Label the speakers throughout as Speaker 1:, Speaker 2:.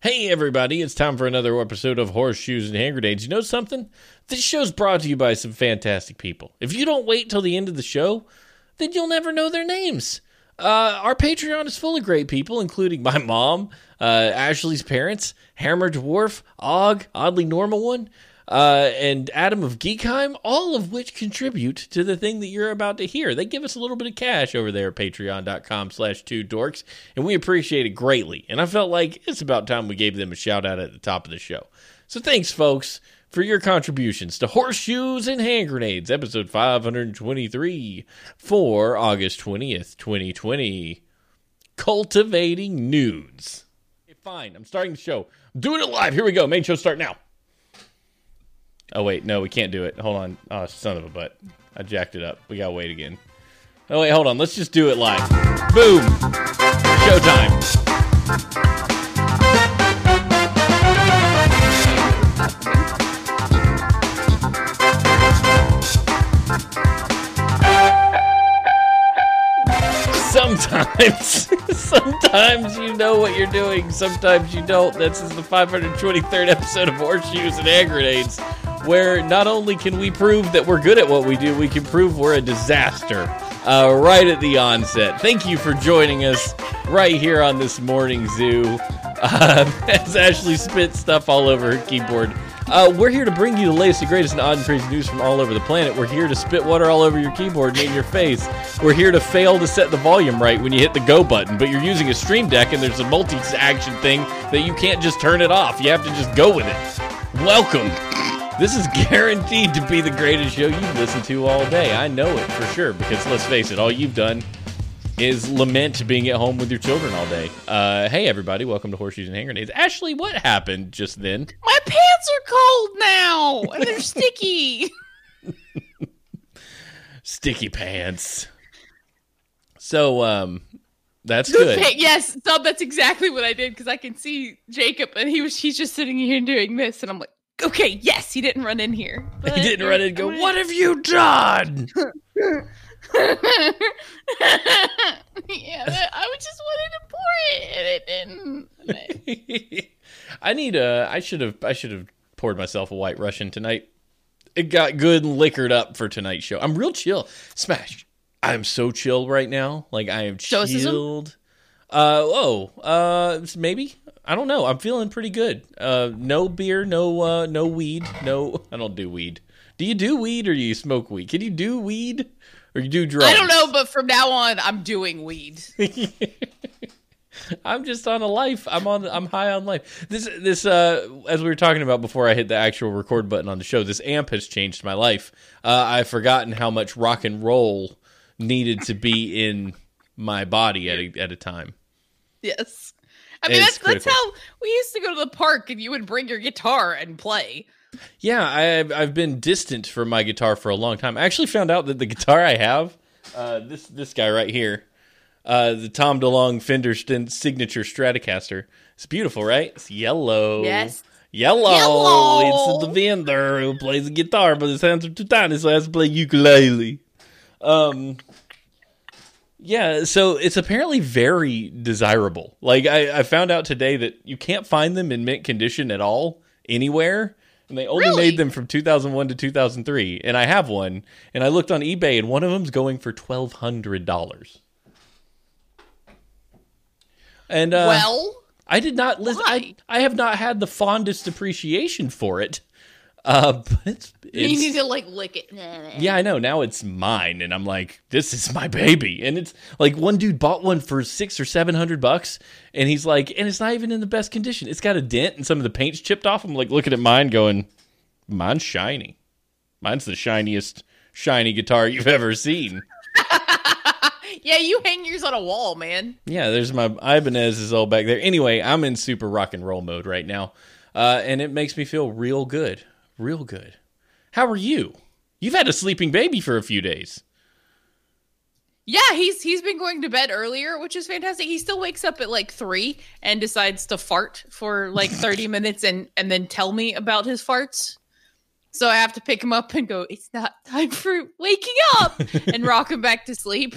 Speaker 1: Hey, everybody, it's time for another episode of Horseshoes and Hand Grenades. You know something? This show's brought to you by some fantastic people. If you don't wait till the end of the show, then you'll never know their names. Uh, our Patreon is full of great people, including my mom, uh, Ashley's parents, Hammer Dwarf, Og, Oddly Normal One, uh, and Adam of Geekheim, all of which contribute to the thing that you're about to hear. They give us a little bit of cash over there at patreon.com slash two dorks, and we appreciate it greatly. And I felt like it's about time we gave them a shout out at the top of the show. So thanks, folks, for your contributions to Horseshoes and Hand Grenades, episode 523 for August 20th, 2020. Cultivating Nudes. Okay, fine, I'm starting the show. I'm doing it live. Here we go. Main show start now. Oh wait, no, we can't do it. Hold on. Oh, son of a butt. I jacked it up. We gotta wait again. Oh wait, hold on. Let's just do it live. Boom. Showtime. Sometimes, sometimes you know what you're doing. Sometimes you don't. This is the 523rd episode of Horseshoes and Hand Grenades, where not only can we prove that we're good at what we do, we can prove we're a disaster uh, right at the onset. Thank you for joining us right here on this morning zoo. Uh, as Ashley spits stuff all over her keyboard. Uh, we're here to bring you the latest and greatest and odd and crazy news from all over the planet. We're here to spit water all over your keyboard and in your face. We're here to fail to set the volume right when you hit the go button, but you're using a stream deck and there's a multi-action thing that you can't just turn it off. You have to just go with it. Welcome. This is guaranteed to be the greatest show you've listened to all day. I know it for sure because let's face it, all you've done is lament being at home with your children all day. Uh, hey, everybody, welcome to Horseshoes and Hand Grenades. Ashley, what happened just then?
Speaker 2: My pants are cold now and they're sticky.
Speaker 1: Sticky pants. So, um, that's
Speaker 2: Good
Speaker 1: good.
Speaker 2: yes, so that's exactly what I did because I can see Jacob and he was he's just sitting here doing this and I'm like, okay, yes, he didn't run in here.
Speaker 1: He didn't run in and go,
Speaker 2: I'm
Speaker 1: What have you done?
Speaker 2: yeah, that- I was just wanted to pour it and it didn't.
Speaker 1: I need a. I should have. I should have poured myself a White Russian tonight. It got good and liquored up for tonight's show. I'm real chill. Smash. I'm so chill right now. Like I am
Speaker 2: Stoicism?
Speaker 1: chilled. Uh oh. Uh maybe. I don't know. I'm feeling pretty good. Uh no beer, no uh no weed. No I don't do weed. Do you do weed or do you smoke weed? Can you do weed or you do drugs?
Speaker 2: I don't know, but from now on, I'm doing weed.
Speaker 1: I'm just on a life. I'm on. I'm high on life. This this uh, as we were talking about before I hit the actual record button on the show. This amp has changed my life. Uh, I've forgotten how much rock and roll needed to be in my body at a, at a time.
Speaker 2: Yes. I mean, that's, that's how we used to go to the park and you would bring your guitar and play.
Speaker 1: Yeah, I've I've been distant from my guitar for a long time. I actually found out that the guitar I have, uh, this this guy right here, uh, the Tom DeLonge Fender Signature Stratocaster. It's beautiful, right? It's yellow.
Speaker 2: Yes.
Speaker 1: Yellow.
Speaker 2: Yellow.
Speaker 1: It's the vendor who plays the guitar, but his hands are too tiny, so he has to play ukulele. Um. Yeah, so it's apparently very desirable. Like I, I found out today that you can't find them in mint condition at all anywhere, and they only
Speaker 2: Really?
Speaker 1: made them from 2001 to 2003. And I have one, and I looked on eBay, and one of them's going for twelve hundred dollars. And uh,
Speaker 2: well,
Speaker 1: I did not listen. I, I have not had the fondest appreciation for it. Uh, but it's,
Speaker 2: you need to like lick it.
Speaker 1: yeah, I know. Now it's mine, and I'm like, this is my baby. And it's like one dude bought one for six or seven hundred bucks, and he's like, and it's not even in the best condition. It's got a dent, and some of the paint's chipped off. I'm like looking at mine, going, mine's shiny. Mine's the shiniest shiny guitar you've ever seen.
Speaker 2: yeah, you hang yours on a wall, man.
Speaker 1: Yeah, there's my Ibanez is all back there. Anyway, I'm in super rock and roll mode right now, uh, and it makes me feel real good, real good. How are you? You've had a sleeping baby for a few days.
Speaker 2: Yeah, he's he's been going to bed earlier, which is fantastic. He still wakes up at like three and decides to fart for like thirty minutes and and then tell me about his farts. So I have to pick him up and go. It's not time for waking up and rock him back to sleep.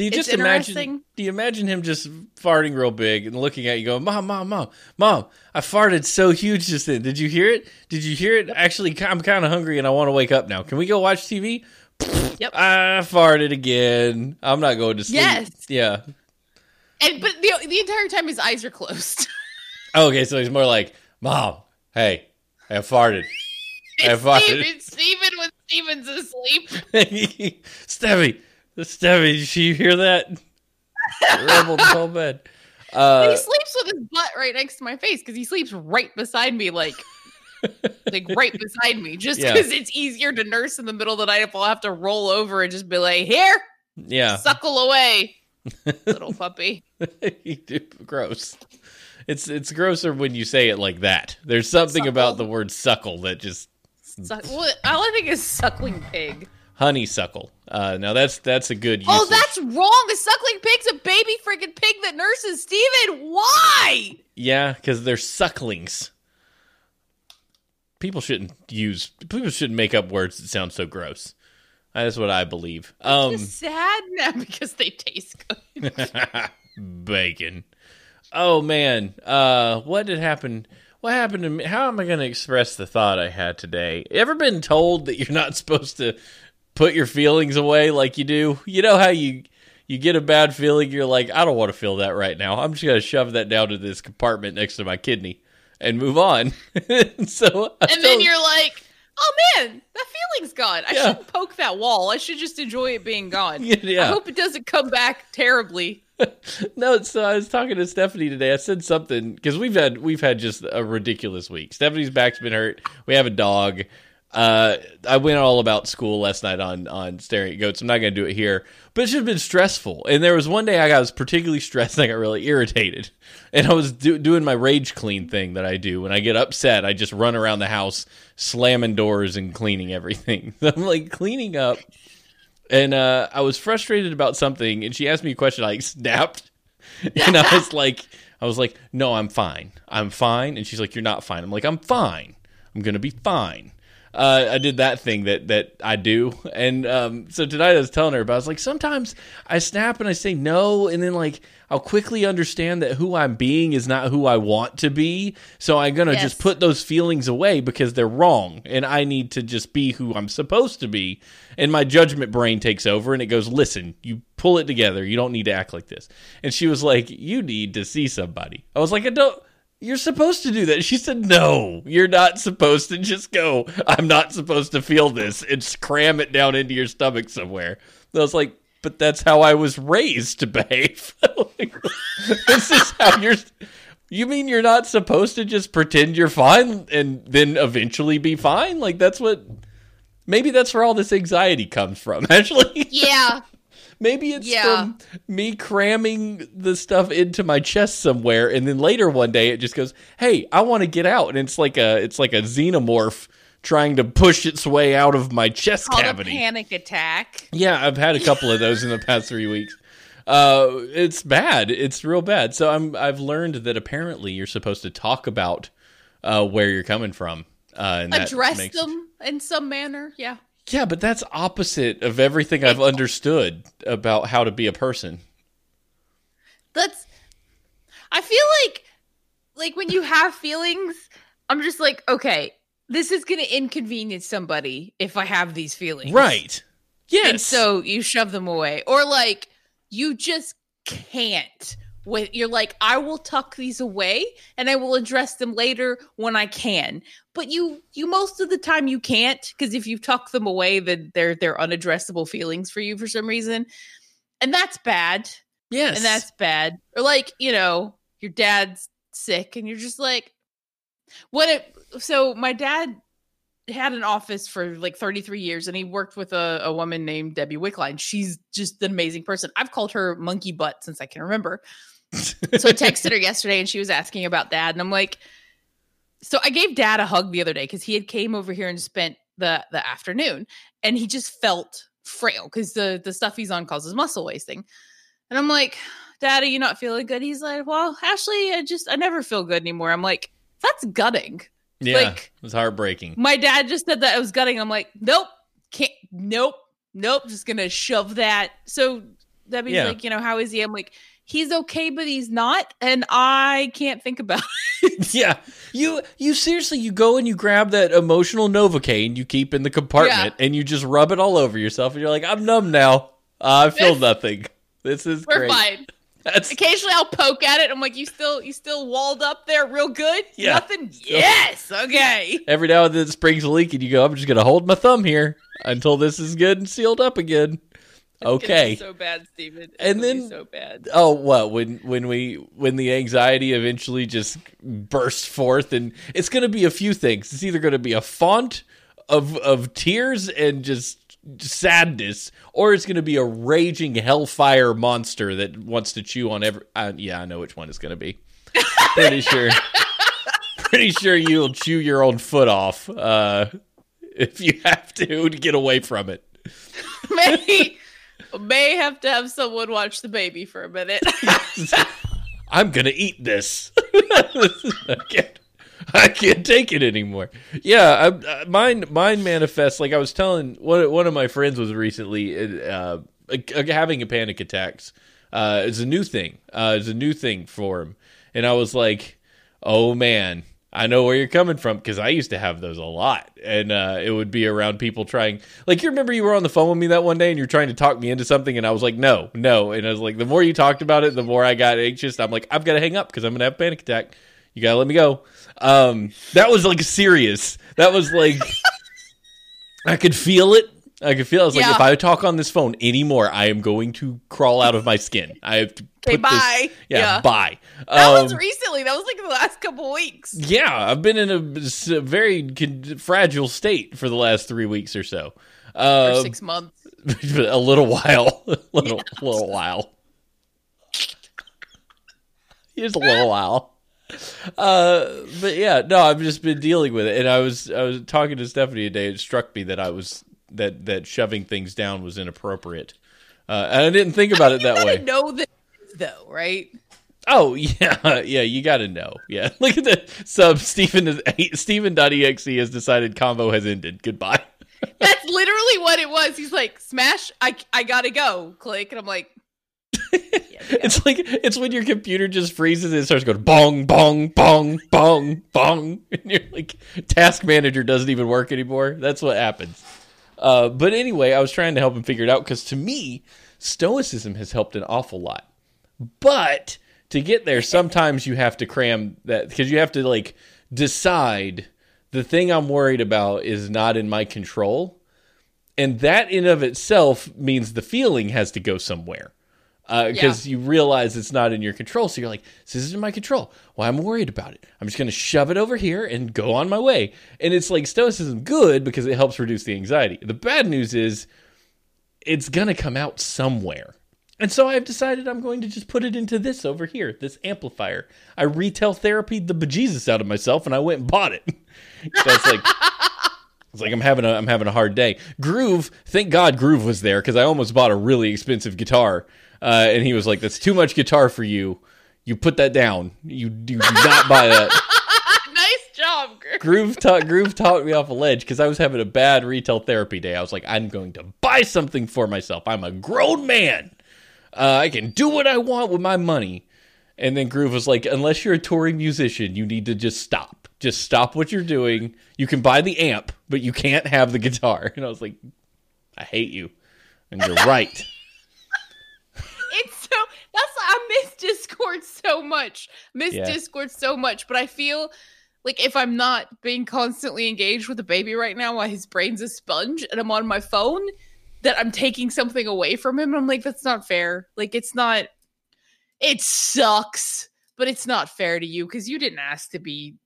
Speaker 1: Do you just imagine? Do you imagine him just farting real big and looking at you, going, "Mom, mom, mom, mom! I farted so huge just then. Did you hear it? Did you hear it? Actually, I'm kind of hungry and I want to wake up now. Can we go watch TV?
Speaker 2: Yep.
Speaker 1: I farted again. I'm not going to sleep.
Speaker 2: Yes.
Speaker 1: Yeah.
Speaker 2: And but the the entire time his eyes are closed.
Speaker 1: Okay, so he's more like, "Mom, hey, I farted. I farted."
Speaker 2: Steven, Steven when Steven's asleep.
Speaker 1: Stevie, Stevie, did you hear that? The whole bed.
Speaker 2: he
Speaker 1: Uh,
Speaker 2: sleeps with his butt right next to my face because he sleeps right beside me, like like right beside me, just
Speaker 1: Yeah.
Speaker 2: because it's easier to nurse in the middle of the night if I'll have to roll over and just be like, "Here,
Speaker 1: yeah.
Speaker 2: suckle away, little puppy."
Speaker 1: gross. It's it's grosser when you say it like that. There's something about the word suckle that just
Speaker 2: Suck- what, all I think is suckling pig.
Speaker 1: Honeysuckle. Uh, now that's that's a good.
Speaker 2: Oh, that's wrong. A suckling pig's a baby freaking pig that nurses Steven. Why?
Speaker 1: yeah, because they're sucklings. People shouldn't use. People shouldn't make up words that sound so gross. That's what I believe. Um,
Speaker 2: Just sad now because they taste good.
Speaker 1: bacon. Oh man, uh, what did happen? What happened to me? How am I going to express the thought I had today? Ever been told that you're not supposed to put your feelings away like you do? You know how you you get a bad feeling, you're like, I don't want to feel that right now. I'm just going to shove that down to this compartment next to my kidney and move on. so, I
Speaker 2: and then you're like, oh man, that feeling's gone. I
Speaker 1: Yeah.
Speaker 2: shouldn't poke that wall. I should just enjoy it being gone.
Speaker 1: Yeah.
Speaker 2: I hope it doesn't come back terribly.
Speaker 1: no, so I was talking to Stephanie today. I said something because we've had we've had just a ridiculous week. Stephanie's back's been hurt. We have a dog. Uh, I went all about school last night on on staring at goats. I'm not going to do it here, but it's just been stressful. And there was one day I got was particularly stressed. and I got really irritated, and I was do, doing my rage clean thing that I do when I get upset. I just run around the house slamming doors and cleaning everything. So I'm like cleaning up and uh, I was frustrated about something, and she asked me a question. I snapped, and I was like, I was like, no, I'm fine, I'm fine. And she's like, you're not fine. I'm like, I'm fine. I'm gonna be fine. Uh, I did that thing that that I do, and um, so tonight I was telling her, but I was like, sometimes I snap and I say no, and then like I'll quickly understand that who I'm being is not who I want to be, so I'm gonna
Speaker 2: Yes.
Speaker 1: just put those feelings away because they're wrong, and I need to just be who I'm supposed to be. And my judgment brain takes over, and it goes, "Listen, you pull it together. You don't need to act like this." And she was like, "You need to see somebody." I was like, "I don't." You're supposed to do that. She said, No, you're not supposed to just go, I'm not supposed to feel this and just cram it down into your stomach somewhere. I was like, But that's how I was raised to behave. This is how you're. You mean you're not supposed to just pretend you're fine and then eventually be fine? Like, that's what. Maybe that's where all this anxiety comes from, actually.
Speaker 2: Yeah.
Speaker 1: Maybe it's
Speaker 2: Yeah.
Speaker 1: from me cramming the stuff into my chest somewhere, and then later one day it just goes, "Hey, I want to get out," and it's like a it's like a xenomorph trying to push its way out of my chest
Speaker 2: Called a
Speaker 1: cavity.
Speaker 2: panic attack.
Speaker 1: Yeah, I've had a couple of those in the past three weeks. Uh, it's bad. It's real bad. So I'm I've learned that apparently you're supposed to talk about uh, where you're coming from. Uh, and that
Speaker 2: Address
Speaker 1: makes-
Speaker 2: them in some manner. Yeah.
Speaker 1: Yeah, but that's opposite of everything I've understood about how to be a person.
Speaker 2: That's I feel like like when you have feelings, I'm just like, okay, this is gonna inconvenience somebody if I have these feelings.
Speaker 1: Right. Yes.
Speaker 2: And so you shove them away. Or like you just can't. With you're like, I will tuck these away and I will address them later when I can. But you you most of the time you can't, because if you tuck them away, then they're they're unaddressable feelings for you for some reason. And that's bad.
Speaker 1: yes.
Speaker 2: And that's bad. Or like, you know, your dad's sick and you're just like what it so my dad had an office for like 33 years and he worked with a, a woman named Debbie Wickline. She's just an amazing person. I've called her monkey butt since I can remember. So I texted her yesterday and she was asking about dad. And I'm like, so I gave dad a hug the other day because he had came over here and spent the the afternoon and he just felt frail because the the stuff he's on causes muscle wasting. And I'm like, Dad, are you not feeling good? He's like, Well, Ashley, I just I never feel good anymore. I'm like, that's gutting.
Speaker 1: Yeah,
Speaker 2: like-
Speaker 1: it was heartbreaking.
Speaker 2: My dad just said that I was gutting. I'm like, nope, can't, nope, nope. Just gonna shove that. So Debbie's
Speaker 1: Yeah.
Speaker 2: like, you know, how is he? I'm like, he's okay, but he's not, and I can't think about. It.
Speaker 1: Yeah, you you seriously you go and you grab that emotional Novocaine you keep in the compartment and you just rub it all over yourself and you're like, I'm numb now. Uh, I feel nothing. This is
Speaker 2: We're
Speaker 1: great.
Speaker 2: fine.
Speaker 1: That's
Speaker 2: Occasionally, I'll poke at it. I'm like, you still, you still walled up there, real good.
Speaker 1: Yeah.
Speaker 2: Nothing. Yes. Okay.
Speaker 1: every now and then it springs a leak and you go, I'm just gonna hold my thumb here until this is good and sealed up again. Okay.
Speaker 2: So bad, Stephen.
Speaker 1: And then-
Speaker 2: so bad.
Speaker 1: Oh, what when when we when the anxiety eventually just bursts forth, and it's going to be a few things. It's either going to be a font of of tears and just sadness, or it's going to be a raging hellfire monster that wants to chew on every. Uh, yeah, I know which one it's going to be. Pretty sure. Pretty sure you'll chew your own foot off uh, if you have to to get away from it.
Speaker 2: may may have to have someone watch the baby for a minute.
Speaker 1: I'm gonna eat this. Can't. I can't take it anymore. Yeah, I, I, mine. Mine manifests like I was telling one. One of my friends was recently uh, uh, having a panic attacks. Uh, it's a new thing. Uh, it's a new thing for him, and I was like, "Oh man, I know where you're coming from because I used to have those a lot, and uh, it would be around people trying. Like you remember you were on the phone with me that one day, and you're trying to talk me into something, and I was like, no, no, and I was like, the more you talked about it, the more I got anxious. I'm like, I've got to hang up because I'm gonna have a panic attack. You gotta let me go. Um, that was like serious. That was like, I could feel it. I could feel. It. I was like, if I talk on this phone anymore, I am going to crawl out of my skin. I have to
Speaker 2: Okay,
Speaker 1: put this-
Speaker 2: bye.
Speaker 1: Yeah,
Speaker 2: Yeah.
Speaker 1: bye.
Speaker 2: that was
Speaker 1: Um,
Speaker 2: recently. That was like the last couple weeks.
Speaker 1: yeah, I've been in a very con- fragile state for the last three weeks or so.
Speaker 2: For
Speaker 1: Uh,
Speaker 2: six months.
Speaker 1: a little while, a little, little while, just a little while. Uh, but yeah, no, I've just been dealing with it, and I was I was talking to Stephanie today. It struck me that I was that that shoving things down was inappropriate, uh, and I didn't think about it that way.
Speaker 2: know that though, right?
Speaker 1: Oh yeah, yeah. You got to know. Yeah, look at the sub. Stephen is Stephen.exe has decided combo has ended. Goodbye.
Speaker 2: That's literally what it was. He's like, "Smash! I I gotta go." Click, and I'm like.
Speaker 1: It's like it's when your computer just freezes and it starts going bong bong bong bong bong, and you're like task manager doesn't even work anymore. That's what happens. Uh, but anyway, I was trying to help him figure it out because to me, stoicism has helped an awful lot. But to get there, sometimes you have to cram that because you have to like decide the thing I'm worried about is not in my control. And that in of itself means the feeling has to go somewhere. Uh, because you realize it's not in your control. So you're like, this isn't in my control. Well, I'm worried about it. I'm just going to shove it over here and go on my way. And it's like stoicism good because it helps reduce the anxiety. The bad news is it's going to come out somewhere. And so I've decided I'm going to just put it into this over here, this amplifier. I retail therapy the bejesus out of myself, and I went and bought it. so it's like it's like I'm having a I'm having a hard day. Groove, thank God Groove was there because I almost bought a really expensive guitar, uh, and he was like, "That's too much guitar for you. You put that down. You do not buy that."
Speaker 2: nice job, Griff.
Speaker 1: Groove ta- Groove talked me off a ledge because I was having a bad retail therapy day. I was like, I'm going to buy something for myself. I'm a grown man. Uh, I can do what I want with my money. And then Groove was like, unless you're a touring musician, you need to just stop. Just stop what you're doing. You can buy the amp, but you can't have the guitar. And I was like, I hate you. And you're right.
Speaker 2: That's I miss Discord so much. Miss
Speaker 1: Yeah.
Speaker 2: Discord so much, but I feel like if I'm not being constantly engaged with the baby right now while his brain's a sponge and I'm on my phone, that I'm taking something away from him. I'm like, that's not fair. Like it's not it sucks, but it's not fair to you because you didn't ask to be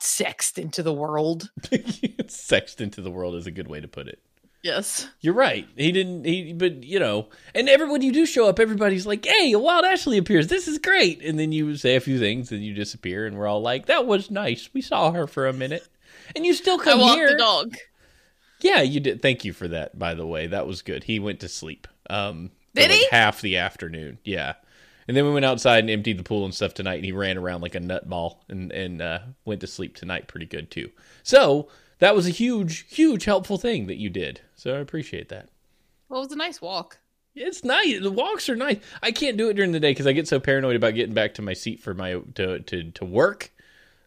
Speaker 2: sexed into the world.
Speaker 1: Sexed into the world is a good way to put it.
Speaker 2: Yes.
Speaker 1: You're right. He didn't. He, but you know, and every when you do show up, everybody's like, "Hey, Wild Ashley appears. This is great." And then you say a few things, and you disappear, and we're all like, "That was nice. We saw her for a minute." And you still
Speaker 2: I
Speaker 1: come
Speaker 2: walked
Speaker 1: here.
Speaker 2: the dog.
Speaker 1: Yeah, you did. Thank you for that. By the way, that was good. He went to sleep. Um,
Speaker 2: Did
Speaker 1: like
Speaker 2: he?
Speaker 1: Half the afternoon. Yeah. And then we went outside and emptied the pool and stuff tonight, and he ran around like a nutball and and uh, went to sleep tonight pretty good too. So that was a huge, huge helpful thing that you did. So I appreciate that.
Speaker 2: Well, it was a nice walk.
Speaker 1: It's nice. The walks are nice. I can't do it during the day because I get so paranoid about getting back to my seat for my to to, to work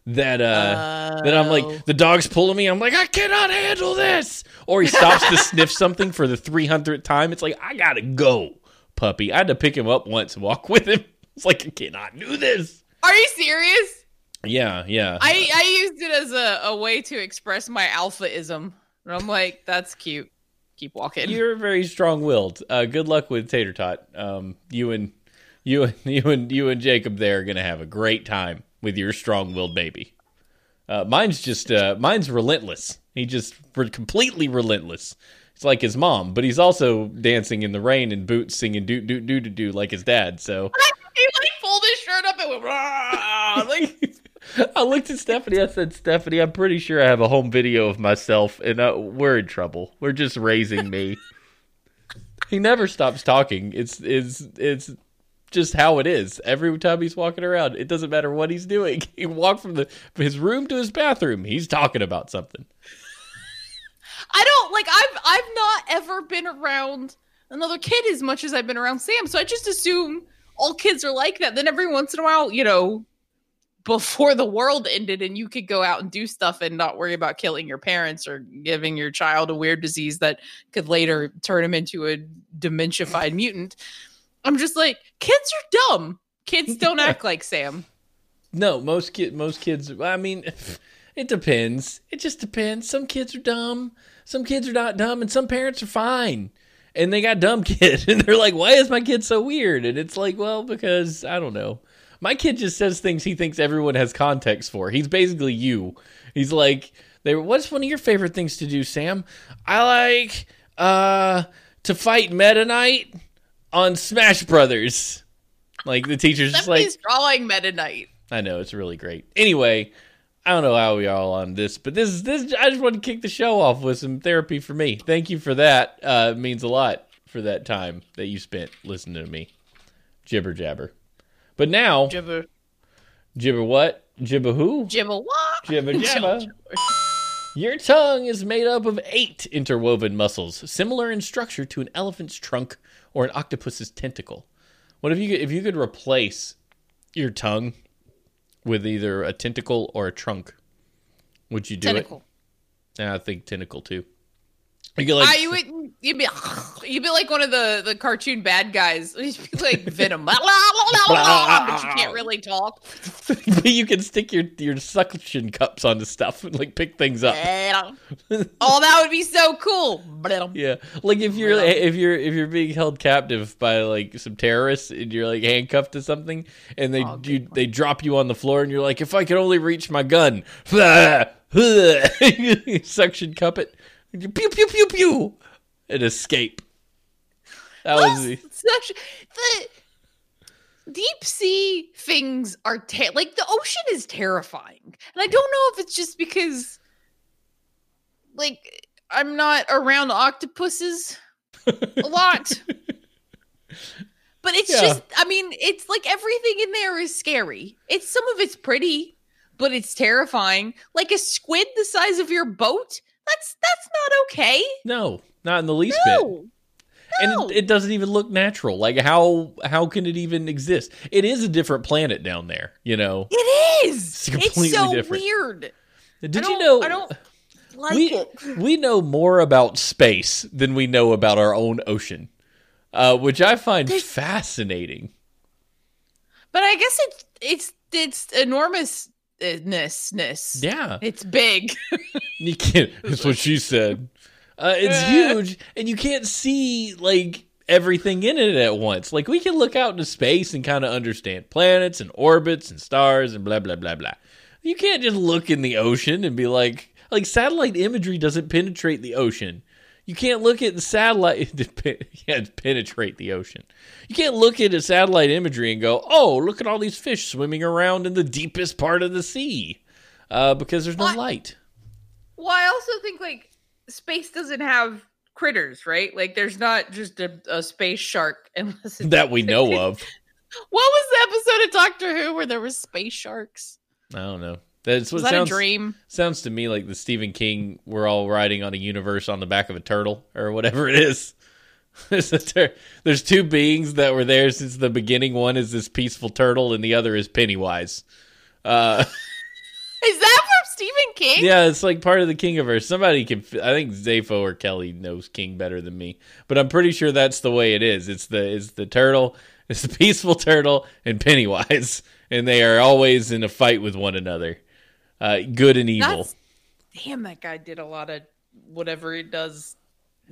Speaker 1: that uh that I'm
Speaker 2: Oh.
Speaker 1: like the dog's pulling me. I'm like I cannot handle this. Or he stops to sniff something for the 300th time. It's like I gotta go, puppy. I had to pick him up once and walk with him. It's like I cannot do this.
Speaker 2: Are you serious?
Speaker 1: Yeah, yeah.
Speaker 2: I, I used it as a, a way to express my alphaism. And I'm like, that's cute. Keep walking.
Speaker 1: You're very strong-willed. Uh, good luck with Tater Tot. Um, you and you and you and you and Jacob there are gonna have a great time with your strong-willed baby. Uh, mine's just uh, mine's relentless. He just re- completely relentless. It's like his mom, but he's also dancing in the rain in boots, singing "do do do do do" like his dad. So
Speaker 2: he like pulled his shirt up and went, "Rah!" like,
Speaker 1: I looked at Stephanie. I said, "Stephanie, I'm pretty sure I have a home video of myself, and uh, we're in trouble. We're just raising me." he never stops talking. It's it's it's just how it is. Every time he's walking around, it doesn't matter what he's doing. He walked from the from his room to his bathroom. He's talking about something.
Speaker 2: I don't like I've I've not ever been around another kid as much as I've been around Sam. So I just assume all kids are like that. Then every once in a while, you know, before the world ended and you could go out and do stuff and not worry about killing your parents or giving your child a weird disease that could later turn him into a dementiafied mutant. I'm just like, kids are dumb. Kids don't act like Sam.
Speaker 1: No, most kid most kids. I mean, it depends. It just depends. Some kids are dumb. Some kids are not dumb, and some parents are fine. And they got dumb kids, and they're like, "Why is my kid so weird?" And it's like, well, because I don't know. My kid just says things he thinks everyone has context for. He's basically you. He's like, "They. What's one of your favorite things to do, Sam? I like uh to fight Meta Knight on Smash Brothers." Like the teacher's just like,
Speaker 2: drawing Meta Knight.
Speaker 1: I know it's really great. Anyway, I don't know how we are all on this, but this is this. I just want to kick the show off with some therapy for me. Thank you for that. Uh, it means a lot for that time that you spent listening to me jibber jabber. But now,
Speaker 2: Jibber,
Speaker 1: jibber what? Jibber who?
Speaker 2: jibber what?
Speaker 1: Jibber jabber. Your tongue is made up of eight interwoven muscles, similar in structure to an elephant's trunk or an octopus's tentacle. What if you could, if you could replace your tongue with either a tentacle or a trunk? Would you do
Speaker 2: Tentacle.
Speaker 1: it? Yeah, I think tentacle too. You like
Speaker 2: you would you'd be you'd be like one of the the cartoon bad guys. You'd be like Venom, but you can't really talk.
Speaker 1: But you can stick your your suction cups onto stuff and like pick things up.
Speaker 2: oh, that would be so cool.
Speaker 1: Yeah, like if you're if you're if you're being held captive by like some terrorists and you're like handcuffed to something and they
Speaker 2: Oh,
Speaker 1: you, they drop you on the floor and you're like if I could only reach my gun, suction cup it, pew pew pew pew, and escape. That was the,
Speaker 2: Such the deep sea things are ter- like the ocean is terrifying, and I don't know if it's just because like I'm not around octopuses a lot. But it's
Speaker 1: Yeah.
Speaker 2: just I mean, it's like everything in there is scary. It's some of it's pretty, but it's terrifying. Like a squid the size of your boat? That's that's not okay.
Speaker 1: no, not in the least bit.
Speaker 2: No.
Speaker 1: and it, it doesn't even look natural. Like how how can it even exist? It is a different planet down there, you know.
Speaker 2: It is.
Speaker 1: It's
Speaker 2: It's,
Speaker 1: completely
Speaker 2: so
Speaker 1: different.
Speaker 2: weird.
Speaker 1: Did you know
Speaker 2: I don't like
Speaker 1: we
Speaker 2: it.
Speaker 1: we know more about space than we know about our own ocean, uh, which I find
Speaker 2: There's-
Speaker 1: fascinating.
Speaker 2: But I guess it's it's it's enormousness.
Speaker 1: Yeah,
Speaker 2: It's big.
Speaker 1: you can't. That's what she said. Uh, it's huge, and you can't see like everything in it at once. Like we can look out into space and kind of understand planets and orbits and stars and blah blah blah blah. You can't just look in the ocean and be like, like satellite imagery doesn't penetrate the ocean. You can't look at the satellite. Yeah, penetrate the ocean. You can't look at a satellite imagery and go, "Oh, look at all these fish swimming around in the deepest part of the sea," uh, because there's no
Speaker 2: What?
Speaker 1: light.
Speaker 2: well, I also think like space doesn't have critters, right? Like there's not just a, a space shark unless it's
Speaker 1: that we know of.
Speaker 2: What was the episode of Doctor Who where there was space sharks?
Speaker 1: I don't know. That's
Speaker 2: Was
Speaker 1: what
Speaker 2: that
Speaker 1: sounds
Speaker 2: a dream?
Speaker 1: sounds to me like the Stephen King. We're all riding on a universe on the back of a turtle or whatever it is. there's, tur- there's two beings that were there since the beginning. One is this peaceful turtle, and the other is Pennywise. Uh,
Speaker 2: Is that from Stephen King?
Speaker 1: yeah, it's like part of the Kingiverse. Somebody can, I think Zafo or Kelly knows King better than me, but I'm pretty sure that's the way it is. It's the it's the turtle, it's the peaceful turtle, and Pennywise, and they are always in a fight with one another, uh, good and evil.
Speaker 2: That's, damn, that guy did a lot of whatever he does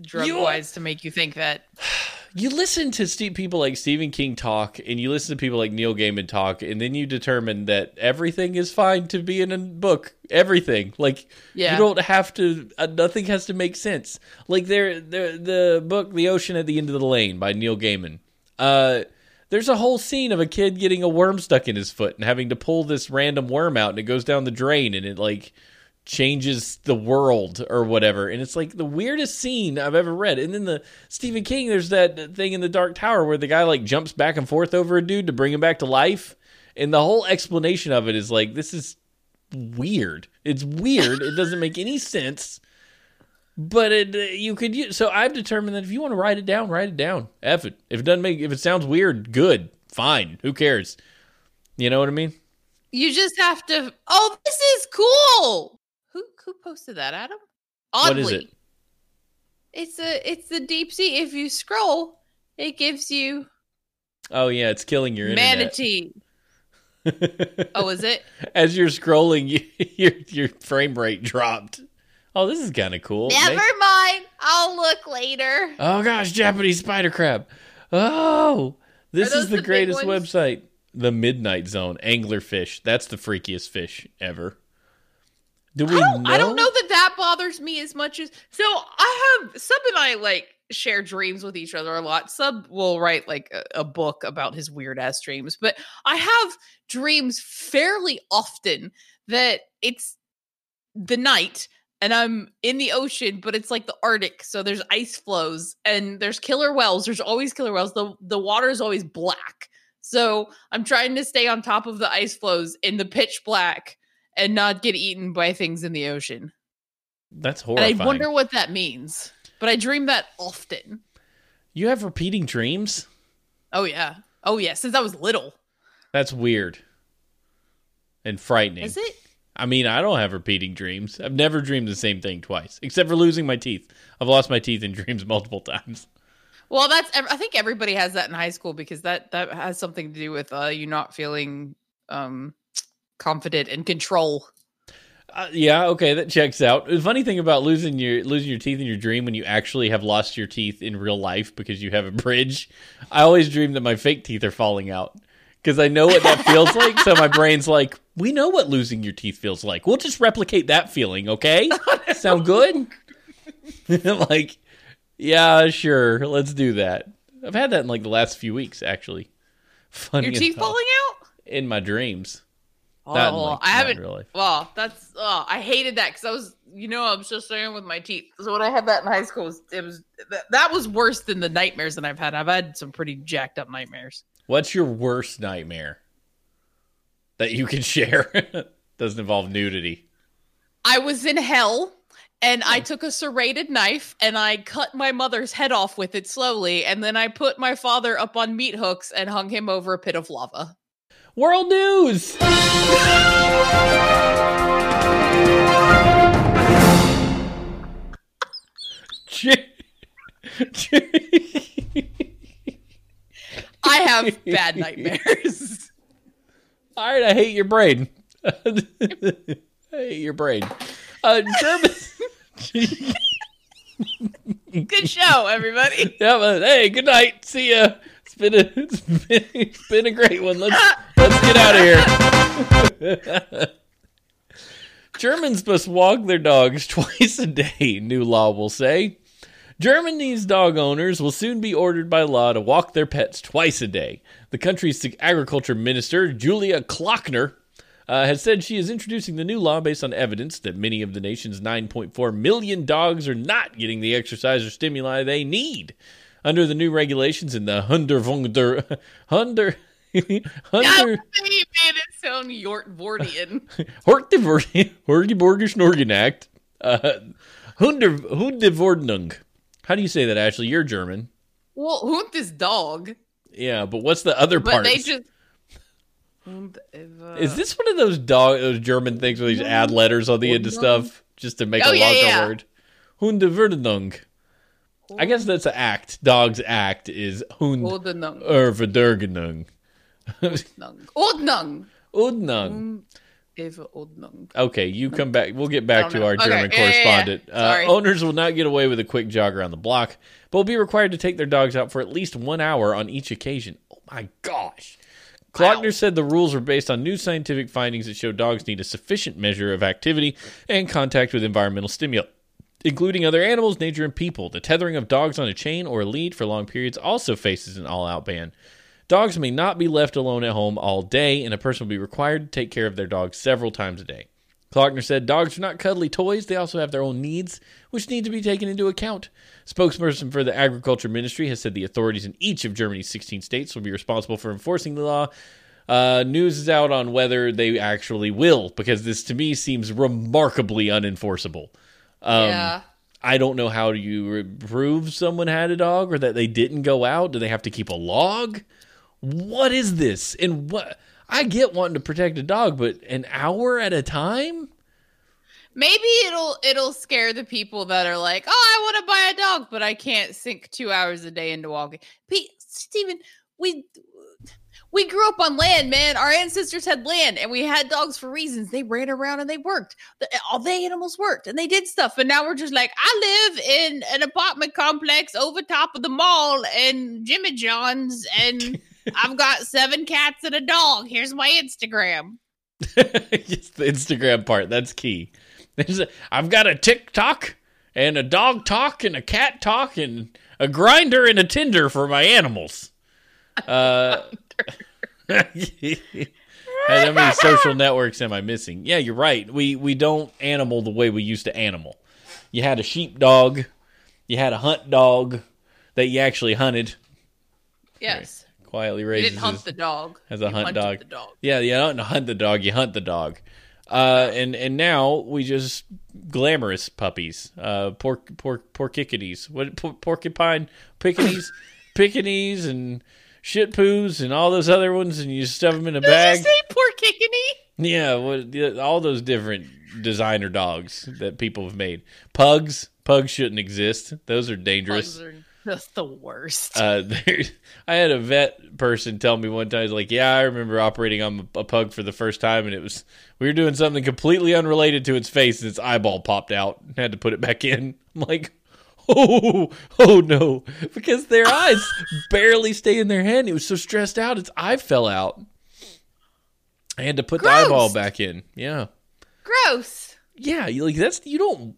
Speaker 2: drug wise to make you think that.
Speaker 1: you listen to Steve, people like Stephen King talk, and you listen to people like Neil Gaiman talk, and then you determine that everything is fine to be in a book. Everything, like
Speaker 2: Yeah.
Speaker 1: you don't have to. Uh, nothing has to make sense. Like there, there, the book "The Ocean at the End of the Lane" by Neil Gaiman. Uh, there's a whole scene of a kid getting a worm stuck in his foot and having to pull this random worm out, and it goes down the drain, and it like changes the world or whatever. And it's like the weirdest scene I've ever read. And then the Stephen King, there's that thing in the Dark Tower where the guy like jumps back and forth over a dude to bring him back to life. And the whole explanation of it is like, this is weird. It's weird. it doesn't make any sense. But it, uh, you could use. So I've determined that if you want to write it down, write it down. F it. If it doesn't make, if it sounds weird, good, fine. Who cares? You know what I mean?
Speaker 2: You just have to. Oh, this is cool. Who who posted that, Adam? Oddly,
Speaker 1: What is it?
Speaker 2: It's a it's the deep sea. If you scroll, it gives you
Speaker 1: Oh yeah, it's killing your internet.
Speaker 2: manatee. Oh, is it?
Speaker 1: As you're scrolling, you, your your frame rate dropped. Oh, this is kind of cool.
Speaker 2: Never
Speaker 1: Make-
Speaker 2: mind. I'll look later.
Speaker 1: oh gosh, Japanese spider crab. Oh, this is the
Speaker 2: the
Speaker 1: greatest website. The Midnight Zone anglerfish. That's the freakiest fish ever. Do we
Speaker 2: I don't,
Speaker 1: know?
Speaker 2: I don't know that that bothers me as much as so I have Sub and I like share dreams with each other a lot. Sub will write like a, a book about his weird ass dreams, but I have dreams fairly often that it's the night and I'm in the ocean, but it's like the Arctic, so there's ice flows and there's killer whales. There's always killer whales. The the water is always black. So I'm trying to stay on top of the ice flows in the pitch black and not get eaten by things in the ocean.
Speaker 1: That's
Speaker 2: And. I wonder what that means. But I dream that often.
Speaker 1: you have repeating dreams.
Speaker 2: Oh yeah. Oh yeah, since I was little.
Speaker 1: That's weird and frightening.
Speaker 2: Is it?
Speaker 1: I mean, I don't have repeating dreams. I've never dreamed the same thing twice, except for losing my teeth. I've lost my teeth in dreams multiple times.
Speaker 2: Well, that's I think everybody has that in high school because that that has something to do with uh you not feeling um confident and control.
Speaker 1: Uh, yeah, okay, that checks out. The funny thing about losing your losing your teeth in your dream when you actually have lost your teeth in real life because you have a bridge. I always dream that my fake teeth are falling out because I know what that feels like. So my brain's like, "We know what losing your teeth feels like. We'll just replicate that feeling, okay? Sound good?" like, yeah, sure, let's do that. I've had that in like the last few weeks, actually. Funny
Speaker 2: Your teeth falling out?
Speaker 1: in my dreams.
Speaker 2: Oh,
Speaker 1: in, like,
Speaker 2: I haven't.
Speaker 1: real life.
Speaker 2: Well, that's oh, I hated that because I was, you know, I'm still staying with my teeth. So when I had that in high school, it was, it was that, that was worse than the nightmares that I've had. I've had some pretty jacked up nightmares.
Speaker 1: What's your worst nightmare that you can share? Doesn't involve nudity.
Speaker 2: I was in hell and I took a serrated knife and I cut my mother's head off with it slowly. And then I put my father up on meat hooks and hung him over a pit of lava.
Speaker 1: World news.
Speaker 2: I have bad nightmares.
Speaker 1: All right, I hate your brain. I hate your brain. Uh, German.
Speaker 2: Good show, everybody.
Speaker 1: yeah, but, hey, good night. See ya. It's been a it's been, it's been a great one. Let's let's get out of here. Germans must walk their dogs twice a day. New law will say. Germany's dog owners will soon be ordered by law to walk their pets twice a day. The country's agriculture minister, Julia Klockner, uh, has said she is introducing the new law based on evidence that many of the nation's 9.4 million dogs are not getting the exercise or stimuli they need. Under the new regulations in the Hunder, Hunder,
Speaker 2: you made it sound Yortvordian.
Speaker 1: Horgeborgisch Norgen Act, uh, Hunder, Hundeverordnung. How do you say that, Ashley? You're German.
Speaker 2: Well, Hund is dog,
Speaker 1: Yeah, but what's the other
Speaker 2: but
Speaker 1: part?
Speaker 2: they just.
Speaker 1: Is this one of those dog those German things where these add letters on the end of stuff just to make
Speaker 2: Oh,
Speaker 1: a
Speaker 2: yeah,
Speaker 1: longer
Speaker 2: yeah.
Speaker 1: word? Hundewerdung. I guess that's an act. Dog's act is Hund
Speaker 2: Ordnung. Ordnung. Ordnung. Hund.
Speaker 1: Okay, you come back. We'll get back to
Speaker 2: know.
Speaker 1: our
Speaker 2: Okay,
Speaker 1: German
Speaker 2: yeah, yeah, yeah.
Speaker 1: correspondent. Uh, owners will not get away with a quick jog around the block, but will be required to take their dogs out for at least one hour on each occasion. Oh my gosh. Klockner
Speaker 2: Wow.
Speaker 1: said the rules are based on new scientific findings that show dogs need a sufficient measure of activity and contact with environmental stimuli, including other animals, nature, and people. The tethering of dogs on a chain or a lead for long periods also faces an all out ban. Dogs may not be left alone at home all day, and a person will be required to take care of their dog several times a day. Klockner said dogs are not cuddly toys, they also have their own needs, which need to be taken into account. Spokesperson for the Agriculture Ministry has said the authorities in each of Germany's 16 states will be responsible for enforcing the law. Uh, news is out on whether they actually will, because this to me seems remarkably unenforceable. Um,
Speaker 2: yeah.
Speaker 1: I don't know how you prove someone had a dog or that they didn't go out. Do they have to keep a log? What is this? And what? I get wanting to protect a dog, but an hour at a time?
Speaker 2: Maybe it'll it'll scare the people that are like, oh, I want to buy a dog, but I can't sink two hours a day into walking. Pete, Steven, we we grew up on land, man. Our ancestors had land, and we had dogs for reasons. They ran around and they worked. The- All the animals worked, and they did stuff. And now we're just like, I live in an apartment complex over top of the mall and Jimmy John's, and I've got seven cats and a dog. Here's my Instagram.
Speaker 1: Just the Instagram part. That's key. There's a, I've got a TikTok and a dog talk and a cat talk and a Grindr and a Tinder for my animals. Uh, how many social networks am I missing? Yeah, you're right. We we don't animal the way we used to animal. You had a sheep dog, you had a hunt dog that you actually hunted.
Speaker 2: Yes.
Speaker 1: Quietly
Speaker 2: You
Speaker 1: raises
Speaker 2: didn't hunt
Speaker 1: his-
Speaker 2: the dog.
Speaker 1: as a hunt dog.
Speaker 2: The dog.
Speaker 1: Yeah, you don't hunt the dog, you hunt the dog. Uh, and and now we just glamorous puppies, uh, pork pork porkickities, what por- porcupine pickaninnies, pickaninnies, and shit poos, and all those other ones, and you stuff them in a
Speaker 2: Did
Speaker 1: bag.
Speaker 2: you say poor Kickany?
Speaker 1: Yeah, what all those different designer dogs that people have made. Pugs, pugs shouldn't exist. Those are dangerous.
Speaker 2: Pugs are just the worst.
Speaker 1: Uh, I had a vet person tell me one time, he's like, "Yeah, I remember operating on a pug for the first time, and it was we were doing something completely unrelated to its face, and its eyeball popped out. and had to put it back in. I'm like, oh, oh no, because their eyes barely stay in their head. It was so stressed out, its eye fell out. I had to put
Speaker 2: Gross.
Speaker 1: the eyeball back in. Yeah,
Speaker 2: Gross.
Speaker 1: yeah, like that's you don't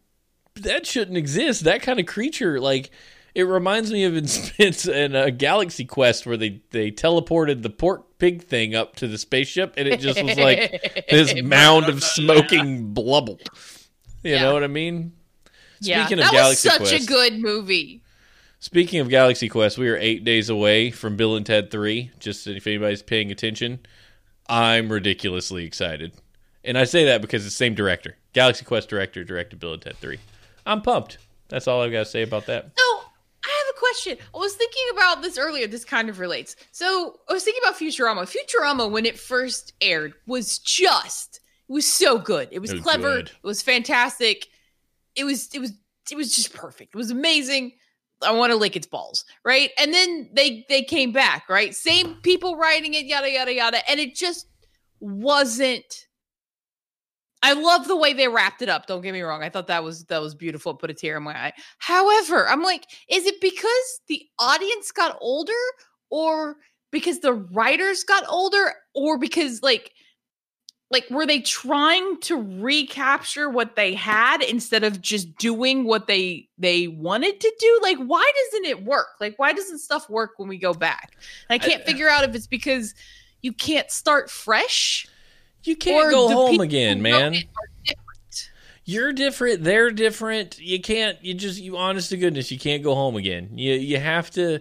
Speaker 1: that shouldn't exist. That kind of creature, like it reminds me of in, it's in a Galaxy Quest where they they teleported the pork pig thing up to the spaceship, and it just was like this mound of smoking blubble. You
Speaker 2: Yeah.
Speaker 1: know what I mean?
Speaker 2: yeah,
Speaker 1: Speaking of
Speaker 2: that
Speaker 1: Galaxy
Speaker 2: was such
Speaker 1: Quest,
Speaker 2: a good movie.
Speaker 1: Speaking of Galaxy Quest, we are eight days away from Bill and Ted 3. Just if anybody's paying attention, I'm ridiculously excited. And I say that because it's the same director. Galaxy Quest director directed Bill and Ted 3. I'm pumped. That's all I've got to say about that.
Speaker 2: So I have a question. I was thinking about this earlier. This kind of relates. So I was thinking about Futurama. Futurama, when it first aired, was just it was so good. It was,
Speaker 1: It was
Speaker 2: clever.
Speaker 1: good.
Speaker 2: It was fantastic. It was it was it was just perfect. It was amazing. I want to lick its balls, right? And then they they came back, right? Same people writing it, yada yada yada, and it just wasn't. I love the way they wrapped it up. Don't get me wrong. I thought that was that was beautiful. It put a tear in my eye. However, I'm like, is it because the audience got older, or because the writers got older, or because like, like were they trying to recapture what they had instead of just doing what they they wanted to do? Like, why doesn't it work? Like, why doesn't stuff work when we go back? And I can't figure out if it's because you can't start fresh.
Speaker 1: You can't
Speaker 2: or
Speaker 1: go home again, man.
Speaker 2: different.
Speaker 1: You're different. They're different. You can't. You just. You honest to goodness, you can't go home again. You you have to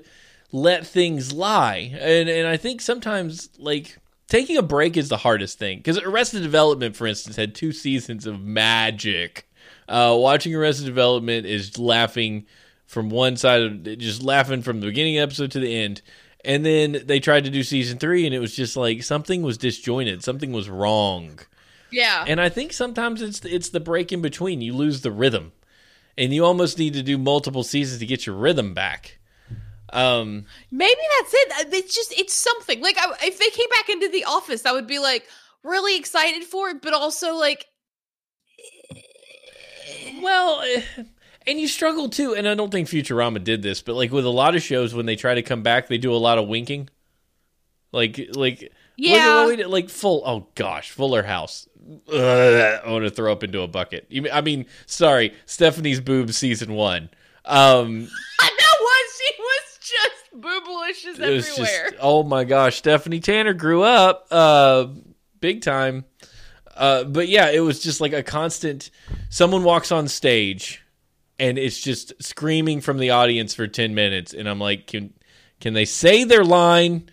Speaker 1: let things lie. And and I think sometimes like taking a break is the hardest thing because Arrested Development, for instance, had two seasons of magic. Uh, watching Arrested Development is laughing from one side of just laughing from the beginning of the episode to the end. And then they tried to do season three, and it was just like something was disjointed, something was wrong.
Speaker 2: Yeah.
Speaker 1: And I think sometimes it's it's the break in between. You lose the rhythm, and you almost need to do multiple seasons to get your rhythm back. Um,
Speaker 2: Maybe that's it. It's just it's something. Like I, if they came back into the office, I would be like really excited for it, but also like
Speaker 1: well, eh, and you struggle too. And I don't think Futurama did this, but like with a lot of shows, when they try to come back, they do a lot of winking. Like like look
Speaker 2: yeah.
Speaker 1: did, like full. Oh gosh, Fuller House. Ugh, I want to throw up into a bucket. You I mean, sorry, Stephanie's boobs season one. Um,
Speaker 2: I know what she was just boobalicious
Speaker 1: was
Speaker 2: everywhere.
Speaker 1: just oh my gosh stephanie tanner grew up uh big time uh but yeah it was just like a constant someone walks on stage and it's just screaming from the audience for 10 minutes and i'm like can can they say their line?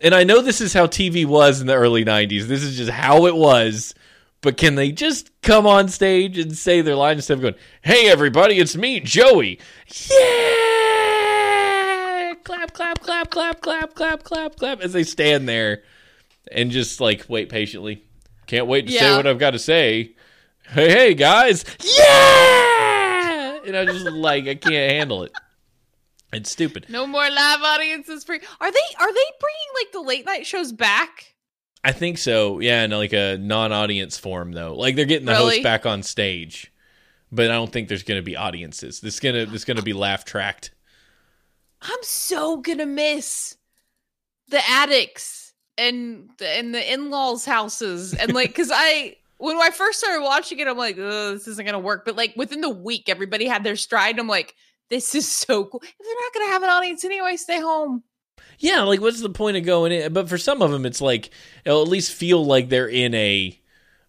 Speaker 1: And i know this is how tv was in the early 90s this is just how it was. But can they just come on stage and say their line instead of going hey everybody it's me joey. Yeah! Clap clap clap clap clap clap clap clap as they stand there and just like wait patiently. Can't wait to say what i've got to say. Hey hey guys. Yeah and i just like i can't handle it. It's stupid.
Speaker 2: No more live audiences free. Are they are they bringing like the late night shows back?
Speaker 1: i think so. Yeah in like a non-audience form though. Like they're getting the host back on stage but i don't think there's going to be audiences. This is going to this going to be laugh tracked.
Speaker 2: I'm so gonna miss the attics and the, and the in-laws houses and like because I when I first started watching it I'm like this isn't gonna work but like within the week everybody had their stride I'm like this is so cool if they're not gonna have an audience anyway stay home
Speaker 1: Yeah, like what's the point of going in? But for some of them, it's like it'll at least feel like they're in a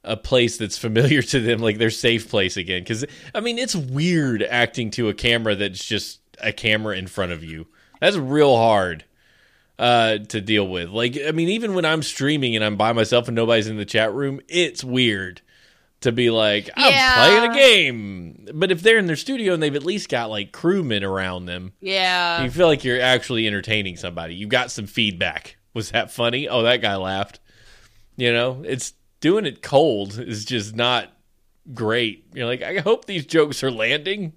Speaker 1: a place that's familiar to them, like their safe place again. Because I mean, it's weird acting to a camera that's just a camera in front of you. That's real hard uh, to deal with. Like, I mean, even when I'm streaming and I'm by myself and nobody's in the chat room, it's weird to be like, I'm
Speaker 2: Yeah.
Speaker 1: playing a game. But if they're in their studio and they've at least got like crewmen around them,
Speaker 2: yeah
Speaker 1: you feel like you're actually entertaining somebody. You got some feedback. Was that funny? Oh, that guy laughed. You know, it's doing it cold is just not great. You're like, I hope these jokes are landing.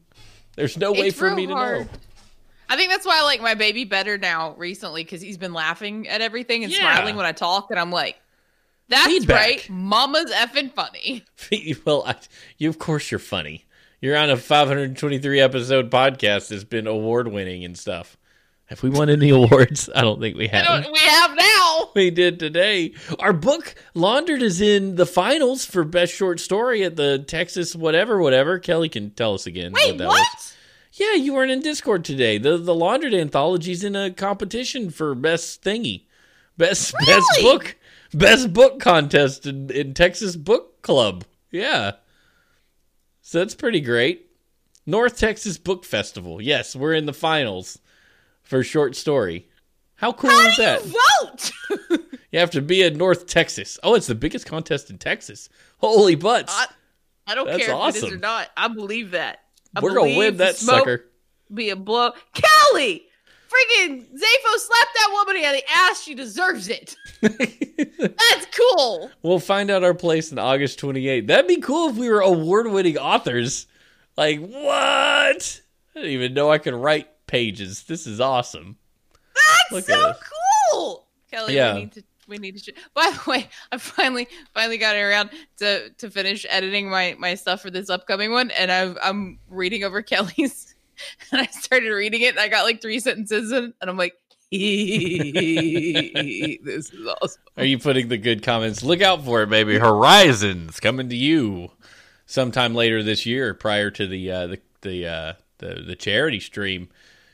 Speaker 1: There's no way for me to
Speaker 2: hard.
Speaker 1: know.
Speaker 2: I think that's why I like my baby better now recently because he's been laughing at everything and
Speaker 1: Yeah.
Speaker 2: smiling when I talk, and I'm like, "That's
Speaker 1: Feedback.
Speaker 2: right, Mama's effing funny."
Speaker 1: well, I, you of course you're funny. You're on a 523 episode podcast that's been award winning and stuff. Have we won any awards? I don't think we have.
Speaker 2: we have now.
Speaker 1: we did today. Our book Laundered is in the finals for best short story at the Texas whatever whatever. Kelly can tell us again
Speaker 2: Wait,
Speaker 1: what that
Speaker 2: what?
Speaker 1: Was. Yeah, you weren't in Discord today. The the Laundered anthology's in a competition for best thingy. Best best book best book contest in, in Texas Book Club. Yeah. So that's pretty great. North Texas Book Festival. Yes, we're in the finals for short story. How cool
Speaker 2: How
Speaker 1: is
Speaker 2: do
Speaker 1: that?
Speaker 2: you vote?
Speaker 1: You have to be in North Texas. Oh, it's the biggest contest in Texas. Holy butts.
Speaker 2: I, I don't
Speaker 1: That's
Speaker 2: care if it is or not. I believe that. I
Speaker 1: We're
Speaker 2: believe
Speaker 1: win that sucker.
Speaker 2: Be a blow. Kelly, freaking Zafo slapped that woman in the ass. She deserves it. That's cool.
Speaker 1: we'll find out our place in August 28th. That'd be cool if we were award winning authors. Like, what? I didn't even know I could write pages. This is awesome.
Speaker 2: That's
Speaker 1: Look
Speaker 2: so cool. Kelly,
Speaker 1: Yeah.
Speaker 2: we need to we need to by the way i finally finally got around to to finish editing my my stuff for this upcoming one and I've, i'm reading over kelly's and i started reading it and i got like three sentences in and i'm like this is awesome
Speaker 1: Are you putting the good comments? Look out for it, baby. Horizons coming to you sometime later this year, prior to the uh, the the, uh, the the charity stream.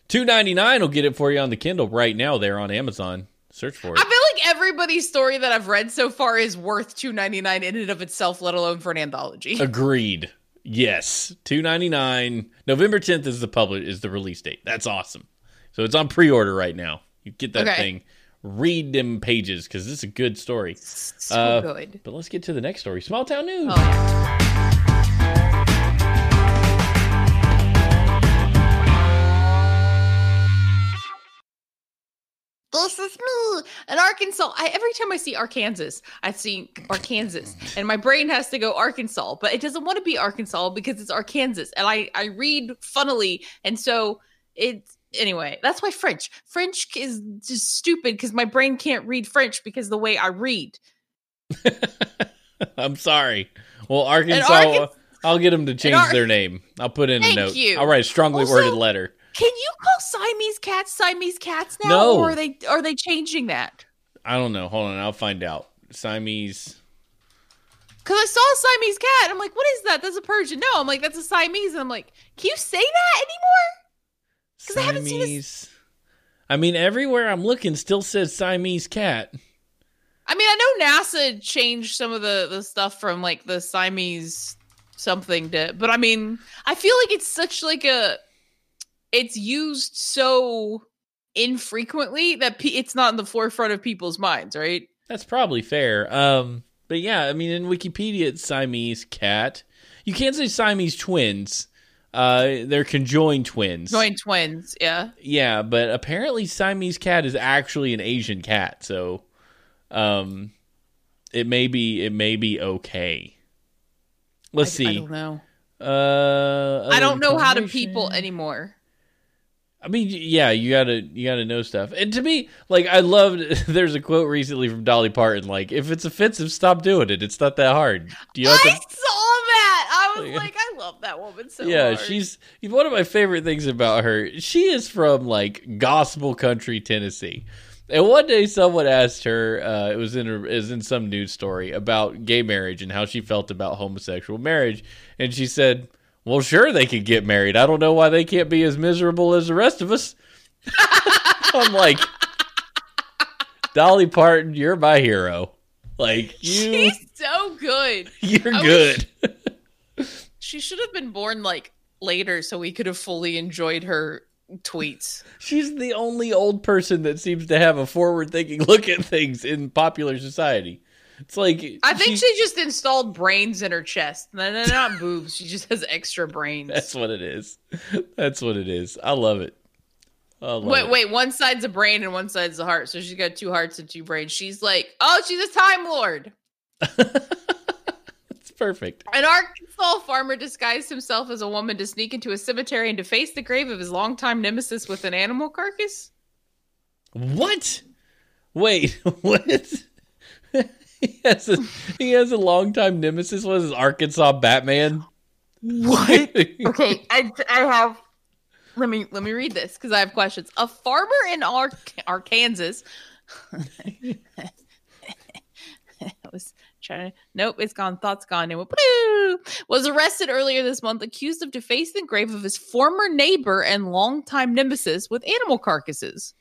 Speaker 1: Two ninety nine will get it for you on the Kindle right now. There on Amazon. Search for it.
Speaker 2: i feel like everybody's story that i've read so far is worth 299 in and of itself let alone for an anthology
Speaker 1: Agreed. Yes, two ninety nine. November tenth is the public is the release date. That's awesome. So it's on pre order right now. You get that
Speaker 2: Okay.
Speaker 1: thing. Read them pages because this is a good story.
Speaker 2: so
Speaker 1: Uh,
Speaker 2: good
Speaker 1: But let's get to the next story. Small town news.
Speaker 2: oh, Arkansas, and Arkansas. I, every time I see Arkansas, I see Arkansas, and my brain has to go Arkansas, but it doesn't want to be Arkansas because it's Arkansas, and I I read funnily, and so it's anyway. That's why French French is just stupid because my brain can't read French because the way I read.
Speaker 1: I'm sorry. Well, Arkansas.
Speaker 2: Arkan-
Speaker 1: I'll get them to change
Speaker 2: Ar-
Speaker 1: their name. I'll put in a note.
Speaker 2: you.
Speaker 1: I'll write a strongly
Speaker 2: Also-
Speaker 1: worded letter.
Speaker 2: Can you call Siamese cats Siamese cats now,
Speaker 1: No.
Speaker 2: or are they are they changing that?
Speaker 1: I don't know. Hold on. I'll find out. Siamese.
Speaker 2: Because I saw a Siamese cat. I'm like, what is that? That's a Persian. No, I'm like, that's a Siamese. And I'm like, can you say that anymore? 'Cause I haven't seen
Speaker 1: Siamese. I mean, everywhere I'm looking still says Siamese cat.
Speaker 2: I mean, I know NASA changed some of the the stuff from like the Siamese something to, but I mean, I feel like it's such like a, it's used so infrequently that pe- it's not in the forefront of people's minds, right?
Speaker 1: That's probably fair. Um, but yeah, I mean, in Wikipedia, it's Siamese cat. You can't say Siamese twins. Uh, they're conjoined twins.
Speaker 2: Joint twins, yeah.
Speaker 1: Yeah, but apparently Siamese cat is actually an Asian cat, so um, it may be it may be okay. Let's
Speaker 2: I, I
Speaker 1: see.
Speaker 2: don't know.
Speaker 1: Uh,
Speaker 2: I don't know how to people anymore.
Speaker 1: I mean, yeah, you gotta you gotta know stuff. And to me, like, I loved. There's a quote recently from Dolly Parton, like, "If it's offensive, stop doing it. It's not that hard." Do you
Speaker 2: I
Speaker 1: to?
Speaker 2: saw that. I was like, I love that woman so
Speaker 1: yeah,
Speaker 2: hard.
Speaker 1: she's one of my favorite things about her. She is from like gospel country Tennessee. And one day, someone asked her. Uh, it was in a, it was in some news story about gay marriage and how she felt about homosexual marriage, and she said, "Well, sure, they could get married. I don't know why they can't be as miserable as the rest of us." I'm like, Dolly Parton, you're my hero. Like you,
Speaker 2: She's so good.
Speaker 1: you're
Speaker 2: I
Speaker 1: good.
Speaker 2: She should have been born like later so we could have fully enjoyed her tweets.
Speaker 1: She's the only old person that seems to have a forward thinking look at things in popular society. It's like
Speaker 2: I think she, just installed brains in her chest. No, no, not boobs. She just has extra brains.
Speaker 1: that's what it is. That's what it is. I love it. I love
Speaker 2: Wait,
Speaker 1: it.
Speaker 2: wait. One side's a brain and one side's a heart. So she's got two hearts and two brains. She's like, oh, she's a time lord.
Speaker 1: It's perfect.
Speaker 2: An Arkansas farmer disguised himself as a woman to sneak into a cemetery and deface the grave of his longtime nemesis with an animal carcass.
Speaker 1: What? Wait, what? he has a he has a longtime nemesis. What is this, Arkansas Batman?
Speaker 2: What? okay, I, I have. Let me let me read this because I have questions. A farmer in Ar- Arkansas. I was trying to. Nope, it's gone. Thoughts gone. It went, was arrested earlier this month, accused of defacing the grave of his former neighbor and longtime nemesis with animal carcasses.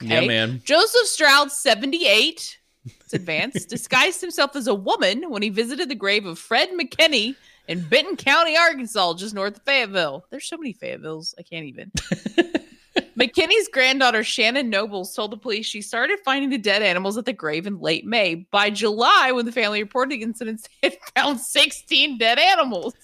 Speaker 1: Yeah, man.
Speaker 2: Joseph Stroud, 78, it's advanced, disguised himself as a woman when he visited the grave of Fred McKinney in Benton County, Arkansas, just north of Fayetteville. There's so many Fayettevilles, I can't even. McKinney's granddaughter, Shannon Nobles, told the police she started finding the dead animals at the grave in late May. By July, when the family reported the incidents, they had found 16 dead animals.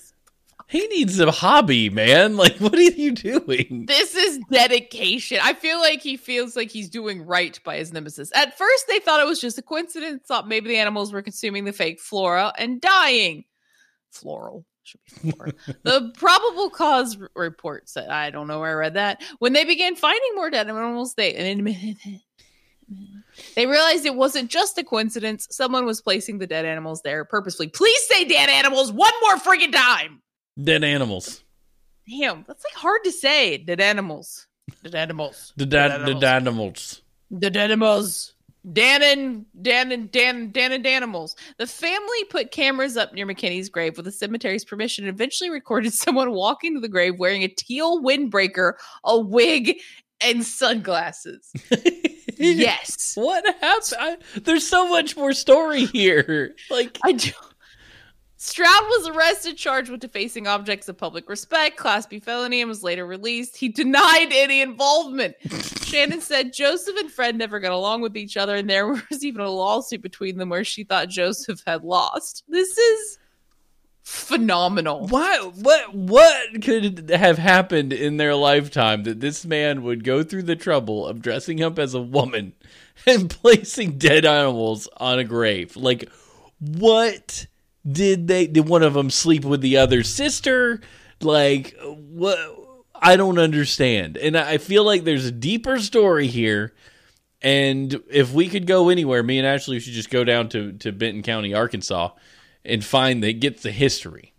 Speaker 1: He needs a hobby, man. Like, what are you doing?
Speaker 2: This is dedication. I feel like he feels like he's doing right by his nemesis. At first, they thought it was just a coincidence, thought maybe the animals were consuming the fake flora and dying. Floral. Should be flora. the probable cause report said, I don't know where I read that. When they began finding more dead animals, they they realized it wasn't just a coincidence. Someone was placing the dead animals there purposely. Please say dead animals one more friggin' time.
Speaker 1: Dead animals.
Speaker 2: Damn, that's like hard to say. Dead animals. Dead animals.
Speaker 1: The
Speaker 2: Dead
Speaker 1: da- the animals.
Speaker 2: The dead animals. Dan and Dan and Dan Dan and Danimals. The family put cameras up near McKinney's grave with the cemetery's permission and eventually recorded someone walking to the grave wearing a teal windbreaker, a wig, and sunglasses. yes.
Speaker 1: What happened? I, there's so much more story here. Like,
Speaker 2: I do. Stroud was arrested, charged with defacing objects of public respect, Class B felony, and was later released. He denied any involvement. Shannon said Joseph and Fred never got along with each other, and there was even a lawsuit between them where she thought Joseph had lost. This is phenomenal.
Speaker 1: What what what could have happened in their lifetime that this man would go through the trouble of dressing up as a woman and placing dead animals on a grave? Like what did they did one of them sleep with the other sister? Like what I don't understand. And I feel like there's a deeper story here. And if we could go anywhere, me and Ashley should just go down to, to Benton County, Arkansas, and find that get the history.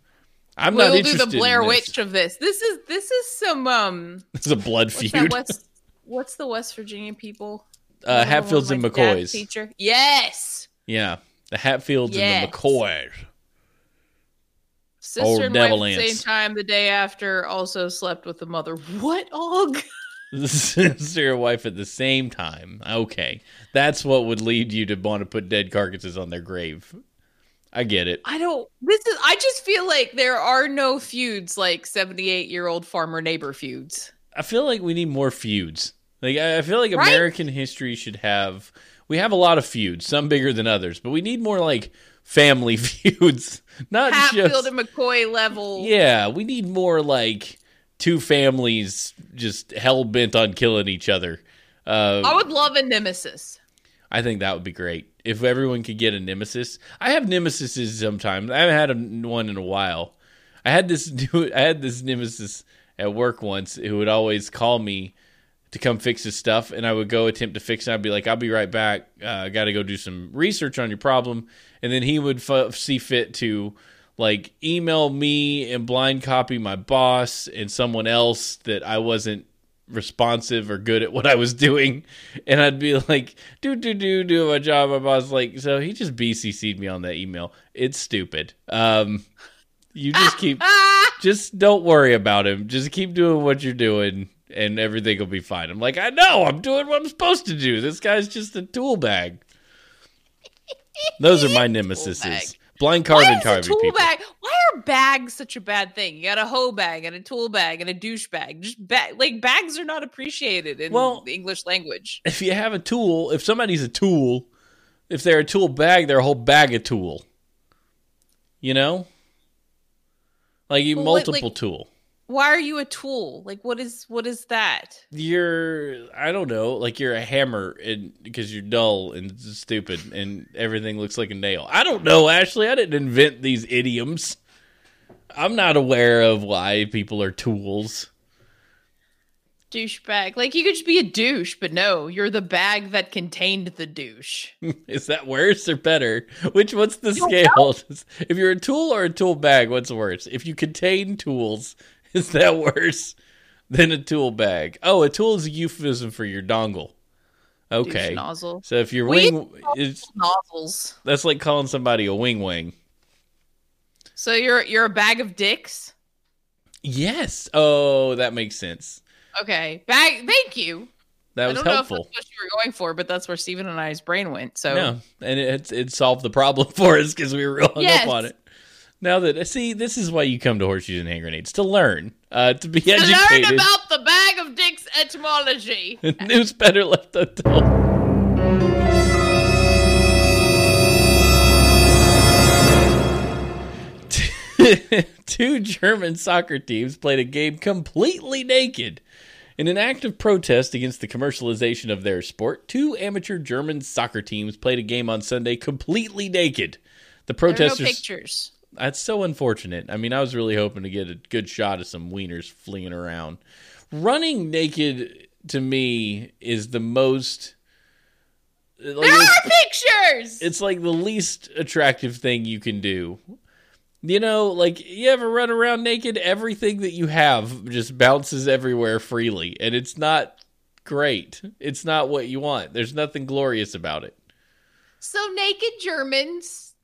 Speaker 1: I'm
Speaker 2: we'll
Speaker 1: not
Speaker 2: do
Speaker 1: interested.
Speaker 2: the Blair
Speaker 1: in this.
Speaker 2: Witch of this. This is this is some um.
Speaker 1: It's a blood
Speaker 2: What's
Speaker 1: feud.
Speaker 2: West? What's the West Virginia people?
Speaker 1: uh,
Speaker 2: One of them
Speaker 1: Hatfields and McCoys.
Speaker 2: Teacher. Yes.
Speaker 1: Yeah, the Hatfields
Speaker 2: Yes.
Speaker 1: and the McCoys.
Speaker 2: Oh,
Speaker 1: sister
Speaker 2: and wife at the same time the day after also slept with the mother. What og?
Speaker 1: Sister and wife at the same time. Okay, that's what would lead you to want to put dead carcasses on their grave. I get it.
Speaker 2: I don't. This is. I just feel like there are no feuds like seventy-eight-year-old farmer neighbor feuds.
Speaker 1: I feel like we need more feuds. Like I I feel like
Speaker 2: Right?
Speaker 1: American history should have. We have a lot of feuds, some bigger than others, but we need more like family feuds, not
Speaker 2: Hatfield
Speaker 1: just.
Speaker 2: and McCoy level.
Speaker 1: Yeah, we need more like two families just hell bent on killing each other. Uh,
Speaker 2: I would love a nemesis.
Speaker 1: I think that would be great if everyone could get a nemesis. I have nemesises sometimes. I haven't had a, one in a while. I had this I had this nemesis at work once who would always call me to come fix his stuff, and I would go attempt to fix it. I'd be like, "I'll be right back. Uh, I got to go do some research on your problem," and then he would f- see fit to like email me and blind copy my boss and someone else that I wasn't responsive or good at what I was doing. And I'd be like, do, do, do, do my job. My boss like, so he just BCC'd me on that email. It's stupid. Um, you just keep, just don't worry about him. Just keep doing what you're doing and everything will be fine. I'm like, I know, I'm doing what I'm supposed to do. This guy's just a tool bag. Those are my nemesis. Blind
Speaker 2: is
Speaker 1: carving
Speaker 2: tool
Speaker 1: people.
Speaker 2: bag? Why are bags such a bad thing? You got a hoe bag and a tool bag and a douche bag. Just bag, like bags are not appreciated in
Speaker 1: Well-
Speaker 2: the English language.
Speaker 1: if you have a tool, if somebody's a tool, if they're a tool bag, they're a whole bag of tool. You know? Like you
Speaker 2: Well,
Speaker 1: multiple
Speaker 2: like-
Speaker 1: tool.
Speaker 2: Why are you a tool? Like what is what is that?
Speaker 1: You're I don't know, like you're a hammer and because you're dull and stupid and everything looks like a nail. I don't know, Ashley. I didn't invent these idioms. I'm not aware of why people are tools.
Speaker 2: Douche bag. Like you could just be a douche, but no, you're the bag that contained the douche.
Speaker 1: Is that worse or better? Which what's the scale? If you're a tool or a tool bag, what's worse? If you contain tools, is that worse than a tool bag? Oh, a tool is a euphemism for your dongle. Okay.
Speaker 2: Douche nozzle.
Speaker 1: So if your
Speaker 2: We-
Speaker 1: wing is
Speaker 2: Nozzles.
Speaker 1: that's like calling somebody a wing wing.
Speaker 2: So you're you're a bag of dicks.
Speaker 1: Yes. Oh, that makes sense.
Speaker 2: Okay, bag. Thank you.
Speaker 1: That
Speaker 2: I
Speaker 1: was
Speaker 2: don't know if
Speaker 1: helpful.
Speaker 2: that's what you were going for, but that's where Stephen and I's brain went. So
Speaker 1: No, and it it solved the problem for us because we were real hung
Speaker 2: Yes.
Speaker 1: up on it. Now that see, this is why you come to horseshoes and hand grenades to learn, uh, to be
Speaker 2: To learn
Speaker 1: educated.
Speaker 2: about the bag of dicks etymology.
Speaker 1: News better left untold. Two German soccer teams played a game completely naked. In an act of protest against the commercialization of their sport, two amateur German soccer teams played a game on Sunday completely naked. The
Speaker 2: are no
Speaker 1: protesters.
Speaker 2: pictures.
Speaker 1: That's so unfortunate. I mean, I was really hoping to get a good shot of some wieners flinging around. Running naked to me is the most. Like
Speaker 2: There are pictures.
Speaker 1: it's like the least attractive thing you can do. You know, like you ever run around naked, everything that you have just bounces everywhere freely, and it's not great. It's not what you want. There's nothing glorious about it.
Speaker 2: so naked Germans.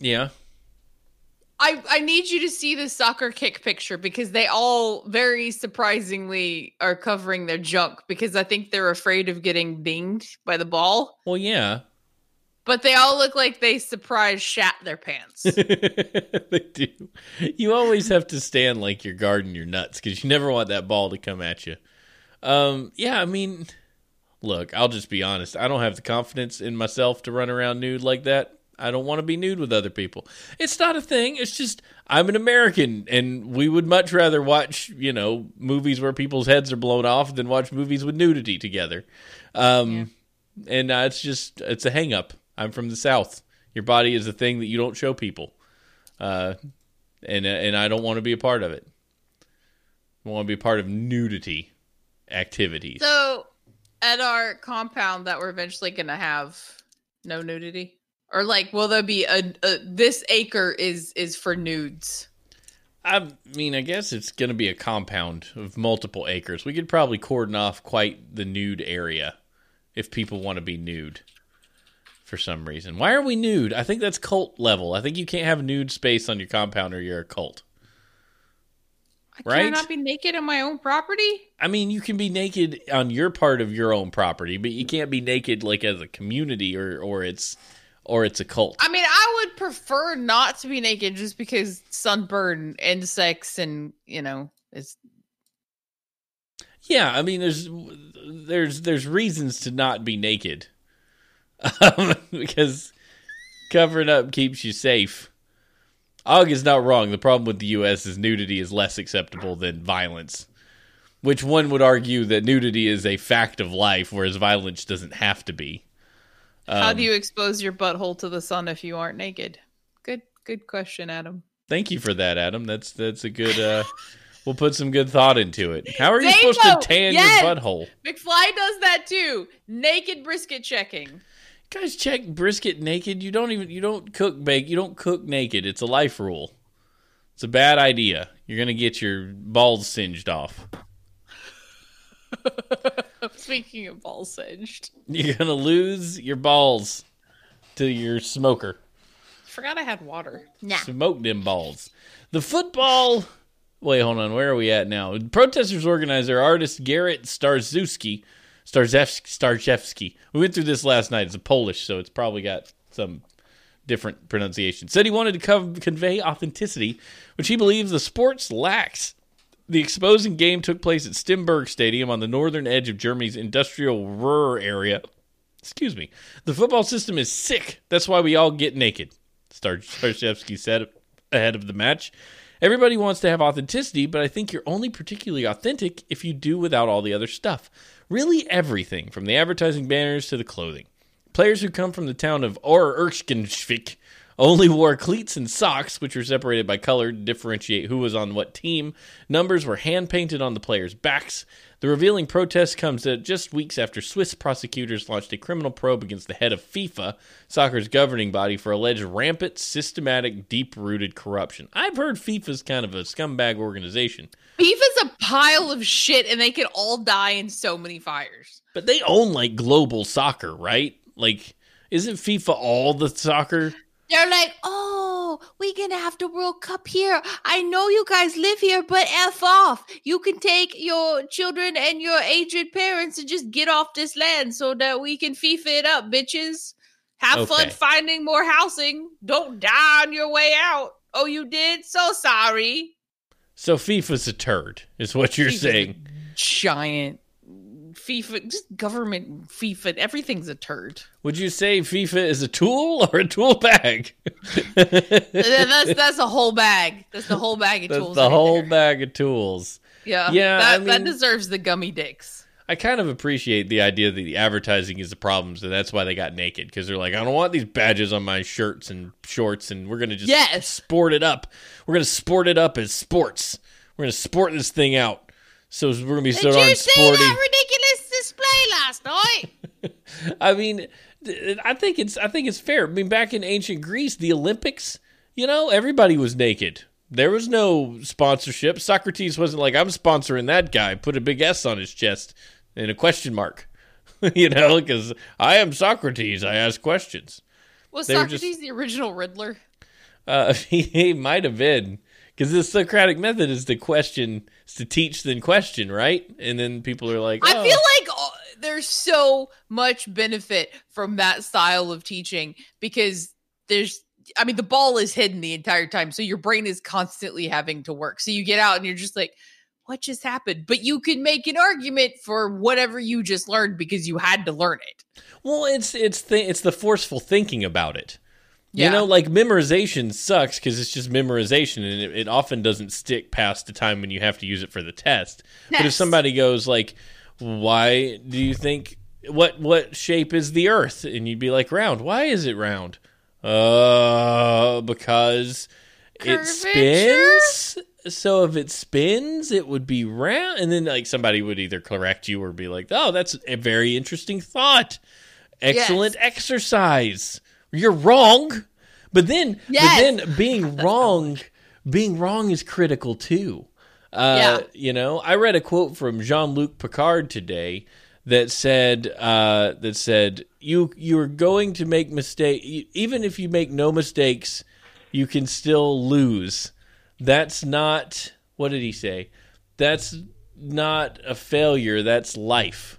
Speaker 1: Yeah.
Speaker 2: I I need you to see the soccer kick picture because they all very surprisingly are covering their junk because I think they're afraid of getting dinged by the ball.
Speaker 1: Well, yeah.
Speaker 2: But they all look like they surprise shat their pants.
Speaker 1: they do. You always have to stand like you're guarding your nuts because you never want that ball to come at you. Um, yeah, I mean, look, I'll just be honest. I don't have the confidence in myself to run around nude like that. I don't want to be nude with other people. It's not a thing. It's just I'm an American, and we would much rather watch you know movies where people's heads are blown off than watch movies with nudity together. Um, And uh, it's just it's a hang up. I'm from the South. Your body is a thing that you don't show people, uh, and and I don't want to be a part of it. I want to be a part of nudity activities.
Speaker 2: So, at our compound that we're eventually going to have no nudity, or like, will there be a, a this acre is is for nudes?
Speaker 1: I mean, I guess it's going to be a compound of multiple acres. We could probably cordon off quite the nude area if people want to be nude for some reason. Why are we nude? I think that's cult level. I think you can't have nude space on your compound or you're a cult.
Speaker 2: Right I
Speaker 1: Right?
Speaker 2: cannot be naked on my own property.
Speaker 1: I mean, you can be naked on your part of your own property, but you can't be naked like as a community or or it's or it's a cult.
Speaker 2: I mean, I would prefer not to be naked just because sunburn, insects, and you know, it's
Speaker 1: Yeah, I mean, there's there's there's reasons to not be naked, um, because covering up keeps you safe. Og is not wrong. The problem with the U.S. is nudity is less acceptable than violence, which one would argue that nudity is a fact of life, whereas violence doesn't have to be.
Speaker 2: How
Speaker 1: Um,
Speaker 2: do you expose your butthole to the sun if you aren't naked? Good, good question, Adam.
Speaker 1: Thank you for that, Adam. That's that's a good. Uh, we'll put some good thought into it. How are you supposed to tan
Speaker 2: yes!
Speaker 1: your butthole?
Speaker 2: McFly does that too. Naked brisket checking.
Speaker 1: guys check brisket naked you don't even you don't cook bake you don't cook naked it's a life rule it's a bad idea you're gonna get your balls singed off
Speaker 2: Speaking of ball singed,
Speaker 1: you're gonna lose your balls to your smoker
Speaker 2: forgot I had water.
Speaker 1: smoke them balls the football wait hold on where are we at now protesters organizer artist garrett starzewski starzewski starzewski we went through this last night it's a polish so it's probably got some different pronunciation. Said he wanted to co- convey authenticity, which he believes the sports lacks. The exposing game took place at Stimberg Stadium on the northern edge of Germany's industrial Ruhr area. Excuse me. The football system is sick. That's why we all get naked, Star- Starshevsky said ahead of the match. Everybody wants to have authenticity, but I think you're only particularly authentic if you do without all the other stuff. Really, everything from the advertising banners to the clothing. Players who come from the town of Oer-Erkenschwick only wore cleats and socks, which were separated by color to differentiate who was on what team. Numbers were hand painted on the players' backs. The revealing protest comes just weeks after Swiss prosecutors launched a criminal probe against the head of FIFA, soccer's governing body, for alleged rampant, systematic, deep rooted corruption. I've heard FIFA's kind of a scumbag organization,
Speaker 2: FIFA's a pile of shit, and they could all die in so many fires.
Speaker 1: but they own like global soccer, right? Like, isn't FIFA all the soccer?
Speaker 2: They're like, oh, we're gonna have the World Cup here. I know you guys live here, but F off. You can take your children and your aged parents and just get off this land so that we can FIFA it up, bitches. Have fun finding more housing. Don't die on your way out. Oh, you did? So sorry.
Speaker 1: So FIFA's a turd, is what you're
Speaker 2: FIFA's a
Speaker 1: saying.
Speaker 2: Giant FIFA, just government FIFA, everything's a turd.
Speaker 1: Would you say FIFA is a tool or a tool bag?
Speaker 2: that's that's a whole bag. That's the whole bag of
Speaker 1: That's
Speaker 2: tools.
Speaker 1: the
Speaker 2: right
Speaker 1: whole
Speaker 2: there.
Speaker 1: bag of tools.
Speaker 2: Yeah,
Speaker 1: Yeah,
Speaker 2: That,
Speaker 1: I
Speaker 2: that deserves the gummy dicks.
Speaker 1: I kind of appreciate the idea that the advertising is the problem, so that's why they got naked because they're like, I don't want these badges on my shirts and shorts, and we're gonna just
Speaker 2: Yes.
Speaker 1: sport it up. We're gonna sport it up as sports. We're gonna sport this thing out. So we're gonna be so darn sporty.
Speaker 2: ridiculous display last night?
Speaker 1: I mean, I think it's I think it's fair. I mean, back in ancient Greece, the Olympics, you know, everybody was naked. There was no sponsorship. Socrates wasn't like, I'm sponsoring that guy. Put a big S on his chest and a question mark. you know, because I am Socrates. I ask questions.
Speaker 2: Was
Speaker 1: They
Speaker 2: Socrates
Speaker 1: just-
Speaker 2: the original Riddler?
Speaker 1: Uh, he, he might have been because the Socratic method is to question, is to teach, then question, right? And then people are like,
Speaker 2: I
Speaker 1: oh.
Speaker 2: feel like uh, there's so much benefit from that style of teaching because there's I mean the ball is hidden the entire time so your brain is constantly having to work. So you get out and you're just like what just happened? But you can make an argument for whatever you just learned because you had to learn it.
Speaker 1: Well, it's it's the it's the forceful thinking about it. You know, like memorization sucks because it's just memorization and it, it often doesn't stick past the time when you have to use it for the test. But if somebody goes like, "Why do you think what what shape is the Earth?" and you'd be like, "Round." Why is it round? Uh, because it spins. So if it spins, it would be round. And then like somebody would either correct you or be like, "Oh, that's a very interesting thought. Excellent exercise." You're wrong. But then,
Speaker 2: Yes.
Speaker 1: but then being wrong, being wrong is critical too. Uh,
Speaker 2: Yeah.
Speaker 1: You know, I read a quote from Jean Luc Picard today that said uh, that said you you're going to make mistake even if you make no mistakes, you can still lose. That's not what did he say? That's not a failure. That's life.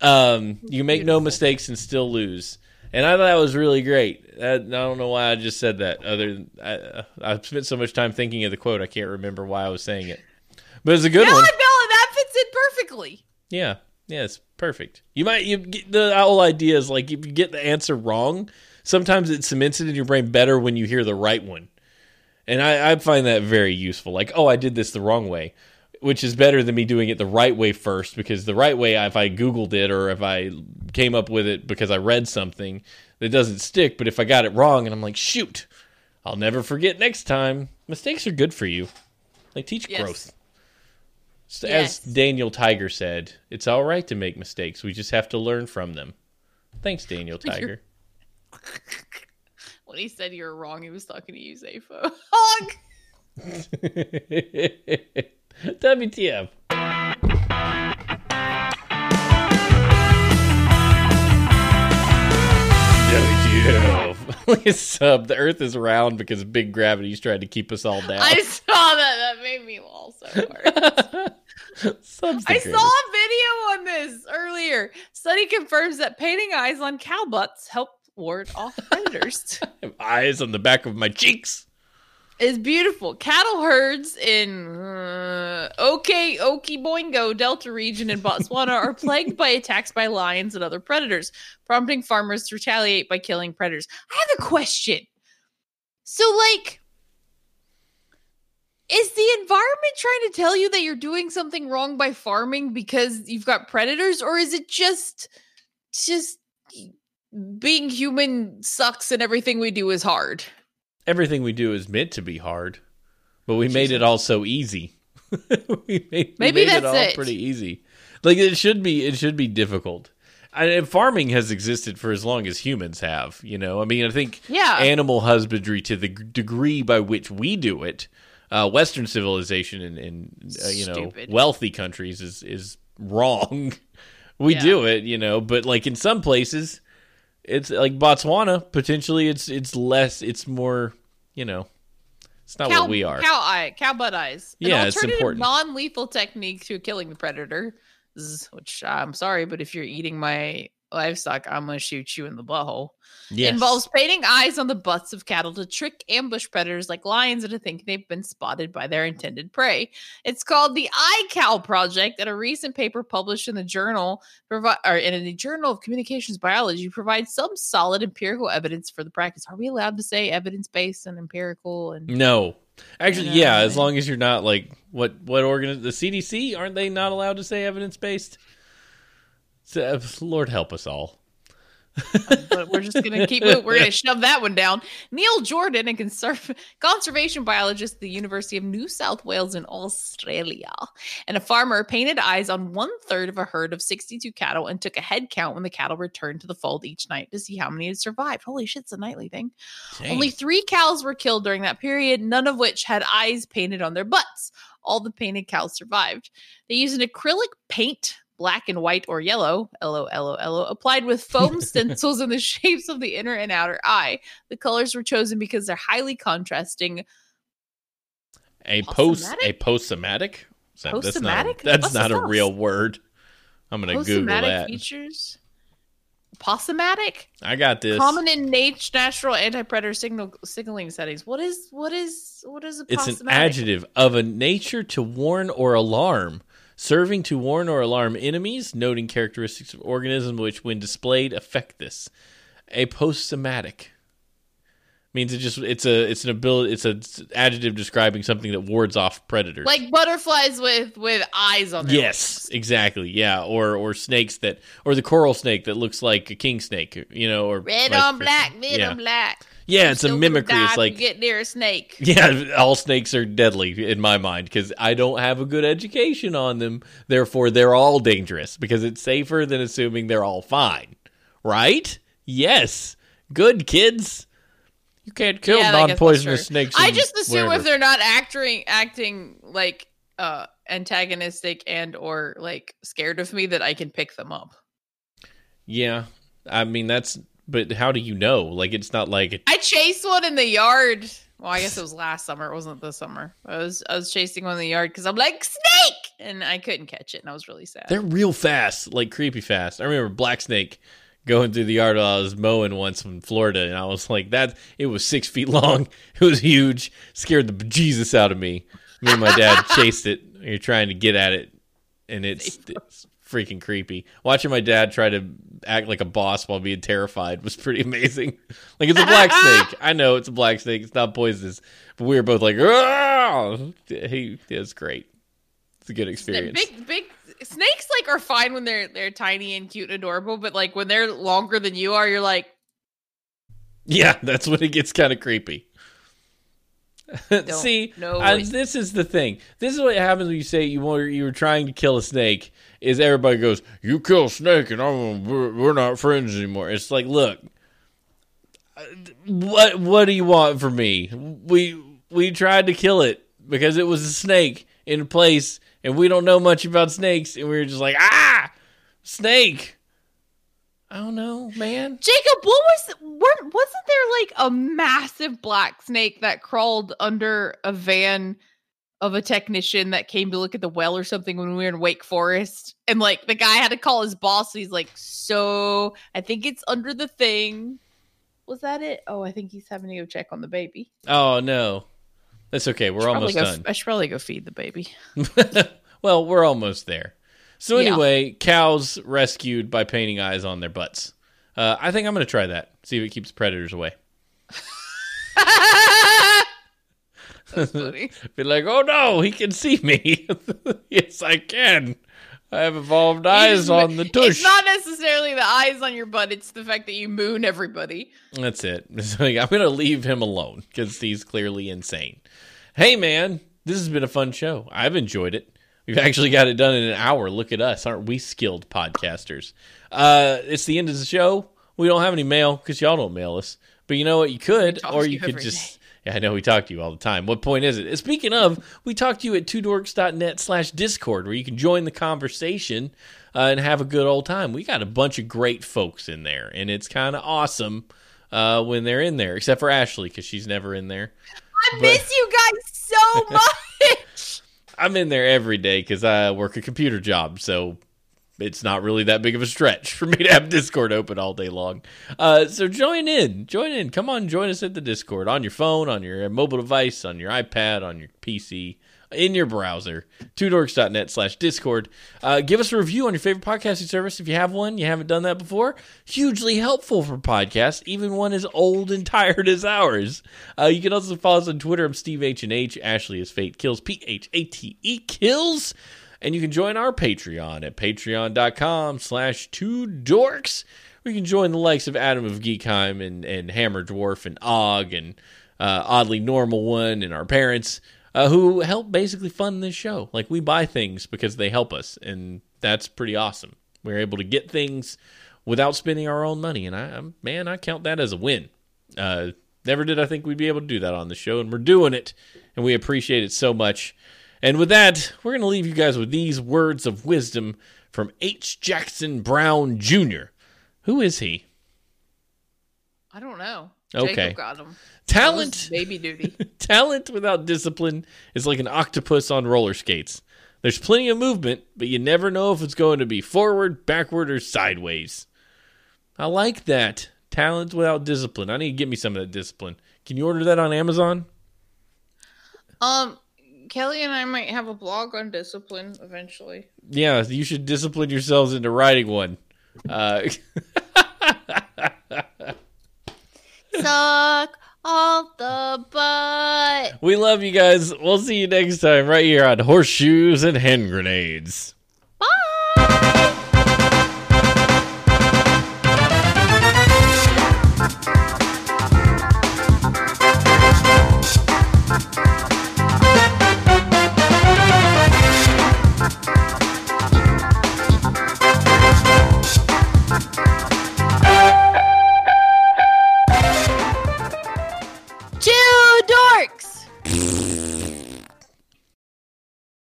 Speaker 1: Um, you make no mistakes and still lose. And I thought that was really great. I, I don't know why I just said that. Other than I, I've spent so much time thinking of the quote, I can't remember why I was saying it. But it's a good
Speaker 2: Now
Speaker 1: one.
Speaker 2: I feel that fits in perfectly.
Speaker 1: Yeah, yeah, it's perfect. You might you get, the whole idea is like if you get the answer wrong, sometimes it cements it in your brain better when you hear the right one, and I, I find that very useful. Like, oh, I did this the wrong way, which is better than me doing it the right way first because the right way, if I googled it or if I came up with it because I read something, it doesn't stick. But if I got it wrong and I'm like, shoot, I'll never forget next time. Mistakes are good for you. They teach
Speaker 2: Yes.
Speaker 1: growth. So
Speaker 2: Yes.
Speaker 1: As Daniel Tiger said, it's all right to make mistakes. We just have to learn from them. Thanks, Daniel Tiger.
Speaker 2: When he said you're wrong, he was talking to you, Zafo. Hog!
Speaker 1: WTF. WTF. it's, uh, the Earth is round because big gravity's trying to keep us all down.
Speaker 2: I saw that. That made me laugh so hard.
Speaker 1: Sub's
Speaker 2: I saw a video on this earlier. Study confirms that painting eyes on cow butts help ward off predators.
Speaker 1: I have eyes on the back of my cheeks.
Speaker 2: Is beautiful. Cattle herds in uh, OK Okavango Delta region in Botswana are plagued by attacks by lions and other predators, prompting farmers to retaliate by killing predators. I have a question. So, like, is the environment trying to tell you that you're doing something wrong by farming because you've got predators, or is it just just being human sucks and everything we do is hard?
Speaker 1: Everything we do is meant to be hard, but we made it all so easy. we made, we
Speaker 2: Maybe
Speaker 1: made it all
Speaker 2: it.
Speaker 1: pretty easy. Like it should be. It should be difficult. And and farming has existed for as long as humans have. You know, I mean, I think
Speaker 2: Yeah.
Speaker 1: animal husbandry to the degree by which we do it, uh, Western civilization and, and uh, you know wealthy countries is is wrong. we
Speaker 2: Yeah.
Speaker 1: do it, you know, but like in some places, it's like Botswana. Potentially, it's it's less. It's more. You know, it's not
Speaker 2: cow,
Speaker 1: what we are.
Speaker 2: Cow eye, cow butt eyes.
Speaker 1: Yeah,
Speaker 2: An
Speaker 1: it's important.
Speaker 2: non-lethal technique to killing the predator, which I'm sorry, but if you're eating my livestock, I'm gonna shoot you in the butthole.
Speaker 1: Yes.
Speaker 2: Involves painting eyes on the butts of cattle to trick ambush predators like lions into thinking they've been spotted by their intended prey. It's called the Eye Cow Project, and a recent paper published in the journal or in the Journal of Communications Biology provides some solid empirical evidence for the practice. Are we allowed to say evidence-based and empirical and
Speaker 1: No. Actually, yeah, as long as you're not like what what organ the CDC aren't they not allowed to say evidence based? So, Lord help us all.
Speaker 2: but we're just gonna keep it. We're gonna shove that one down. Neil Jordan, a conserv- conservation biologist at the University of New South Wales in Australia, and a farmer painted eyes on one third of a herd of 62 cattle and took a head count when the cattle returned to the fold each night to see how many had survived. Holy shit, it's a nightly thing.
Speaker 1: Dang.
Speaker 2: Only three cows were killed during that period, none of which had eyes painted on their butts. All the painted cows survived. They used an acrylic paint, black and white or yellow, L O L O L O, applied with foam stencils in the shapes of the inner and outer eye. The colors were chosen because they're highly contrasting.
Speaker 1: a post a
Speaker 2: Postsomatic?
Speaker 1: So That's not,
Speaker 2: Postsomatic?
Speaker 1: that's not a real word. I'm gonna Google
Speaker 2: Postsomatic
Speaker 1: that.
Speaker 2: features. Possomatic?
Speaker 1: I got this.
Speaker 2: Common in nat- natural anti-predator signal signaling settings. What is what is what is a
Speaker 1: It's an adjective of a nature to warn or alarm, serving to warn or alarm enemies, noting characteristics of organism which, when displayed, affect this. A post-somatic. means it just it's a it's an ability it's a adjective describing something that wards off predators.
Speaker 2: Like butterflies with with eyes on their
Speaker 1: yes,
Speaker 2: wings.
Speaker 1: exactly. Yeah, or or snakes that or the coral snake that looks like a king snake, you know, or
Speaker 2: Red on black, red
Speaker 1: yeah.
Speaker 2: on black.
Speaker 1: Yeah, it's a mimicry. It's like
Speaker 2: get near a snake.
Speaker 1: Yeah, all snakes are deadly in my mind because I don't have a good education on them. Therefore, they're all dangerous because it's safer than assuming they're all fine. Right? Yes. Good kids. You can't kill
Speaker 2: Yeah,
Speaker 1: non-poisonous snakes.
Speaker 2: I just assume
Speaker 1: wherever.
Speaker 2: if they're not acting acting like uh antagonistic and or like scared of me that I can pick them up.
Speaker 1: Yeah, I mean that's. But how do you know? Like, it's not like
Speaker 2: I chased one in the yard. Well, I guess it was last summer. It wasn't this summer. I was I was chasing one in the yard because I'm like snake, and I couldn't catch it, and I was really sad.
Speaker 1: they're real fast, like creepy fast. I remember black snake going through the yard while I was mowing once in Florida, and I was like, that. It was six feet long. It was huge. Scared the bejesus out of me. Me and my dad chased it. You're trying to get at it, and it's, it's freaking creepy. Watching my dad try to act like a boss while being terrified was pretty amazing. Like it's a black snake. I know it's a black snake. It's not poisonous, but we were both like, "Oh!" He was great. It's a good experience.
Speaker 2: big big snakes like are fine when they're they're tiny and cute and adorable, but like when they're longer than you are, you're like,
Speaker 1: Yeah, that's when it gets kind of creepy. See,
Speaker 2: know
Speaker 1: I- this is the thing. This is what happens when you say you were you were trying to kill a snake. Is everybody goes, "You kill snake, and I'm we're, not friends anymore." It's like, look, uh, what what do you want from me? We we tried to kill it because it was a snake in place, and we don't know much about snakes, and we were just like, ah, snake. I don't know, man.
Speaker 2: Jacob, what was wasn't there like a massive black snake that crawled under a van of a technician that came to look at the well or something when we were in Wake Forest? And like the guy had to call his boss. He's like, "So I think it's under the thing." Was that it? Oh, I think he's having to go check on the baby.
Speaker 1: Oh no, that's okay. We're almost
Speaker 2: go-
Speaker 1: done.
Speaker 2: I should probably go feed the baby.
Speaker 1: well, we're almost there. So
Speaker 2: Yeah.
Speaker 1: anyway, cows rescued by painting eyes on their butts. Uh, I think I'm going to try that. See if it keeps predators away.
Speaker 2: That's funny.
Speaker 1: Be like, oh no, he can see me. yes, I can. I have evolved eyes
Speaker 2: just-
Speaker 1: on the tush.
Speaker 2: It's not necessarily the eyes on your butt; it's the fact that you moon everybody.
Speaker 1: That's it. Like, I'm going to leave him alone because he's clearly insane. Hey, man, this has been a fun show. I've enjoyed it. We've actually got it done in an hour. Look at us. Aren't we skilled podcasters? Uh, it's the end of the show. We don't have any mail because y'all don't mail us. But you know what? You could, or you could just. Yeah, I know we talk to you all the time. What point is it? Speaking of, we talk to you at twodorks.net slash discord where you can join the conversation uh, and have a good old time. We got a bunch of great folks in there, and it's kind of awesome uh, when they're in there, except for Ashley because she's never in there.
Speaker 2: I
Speaker 1: But-
Speaker 2: miss you guys so much.
Speaker 1: I'm in there every day because I work a computer job, so it's not really that big of a stretch for me to have Discord open all day long. Uh, so join in, join in. Come on, join us at the Discord on your phone, on your mobile device, on your iPad, on your PC, in your browser. Twodorks.net slash Discord. Uh, give us a review on your favorite podcasting service if you have one. You haven't done that before. Hugely helpful for podcasts, even one as old and tired as ours. Uh, you can also follow us on Twitter. I'm Steve H and H. Ashley is Fate Kills. P H A T E Kills. And you can join our Patreon at patreon.com slash two dorks. You can join the likes of Adam of Geekheim and, and Hammer Dwarf and Og and uh, Oddly Normal One and our parents uh, who help basically fund this show. Like we buy things because they help us, and that's pretty awesome. We're able to get things without spending our own money, and I, man, I count that as a win. Uh, never did I think we'd be able to do that on the show, and we're doing it, and we appreciate it so much. And with that, we're going to leave you guys with these words of wisdom from H. Jackson Brown Jr. Who is he?
Speaker 2: I don't know.
Speaker 1: Okay.
Speaker 2: Jacob got him.
Speaker 1: Talent.
Speaker 2: baby duty.
Speaker 1: Talent without discipline is like an octopus on roller skates. There's plenty of movement, but you never know if it's going to be forward, backward, or sideways. I like that. Talent without discipline. I need to get me some of that discipline. Can you order that on Amazon?
Speaker 2: Um, Kelly and I might have a blog on discipline eventually.
Speaker 1: Yeah, you should discipline yourselves into writing one. Uh,
Speaker 2: Suck all the butt.
Speaker 1: We love you guys. We'll see you next time right here on Horseshoes and Hand Grenades.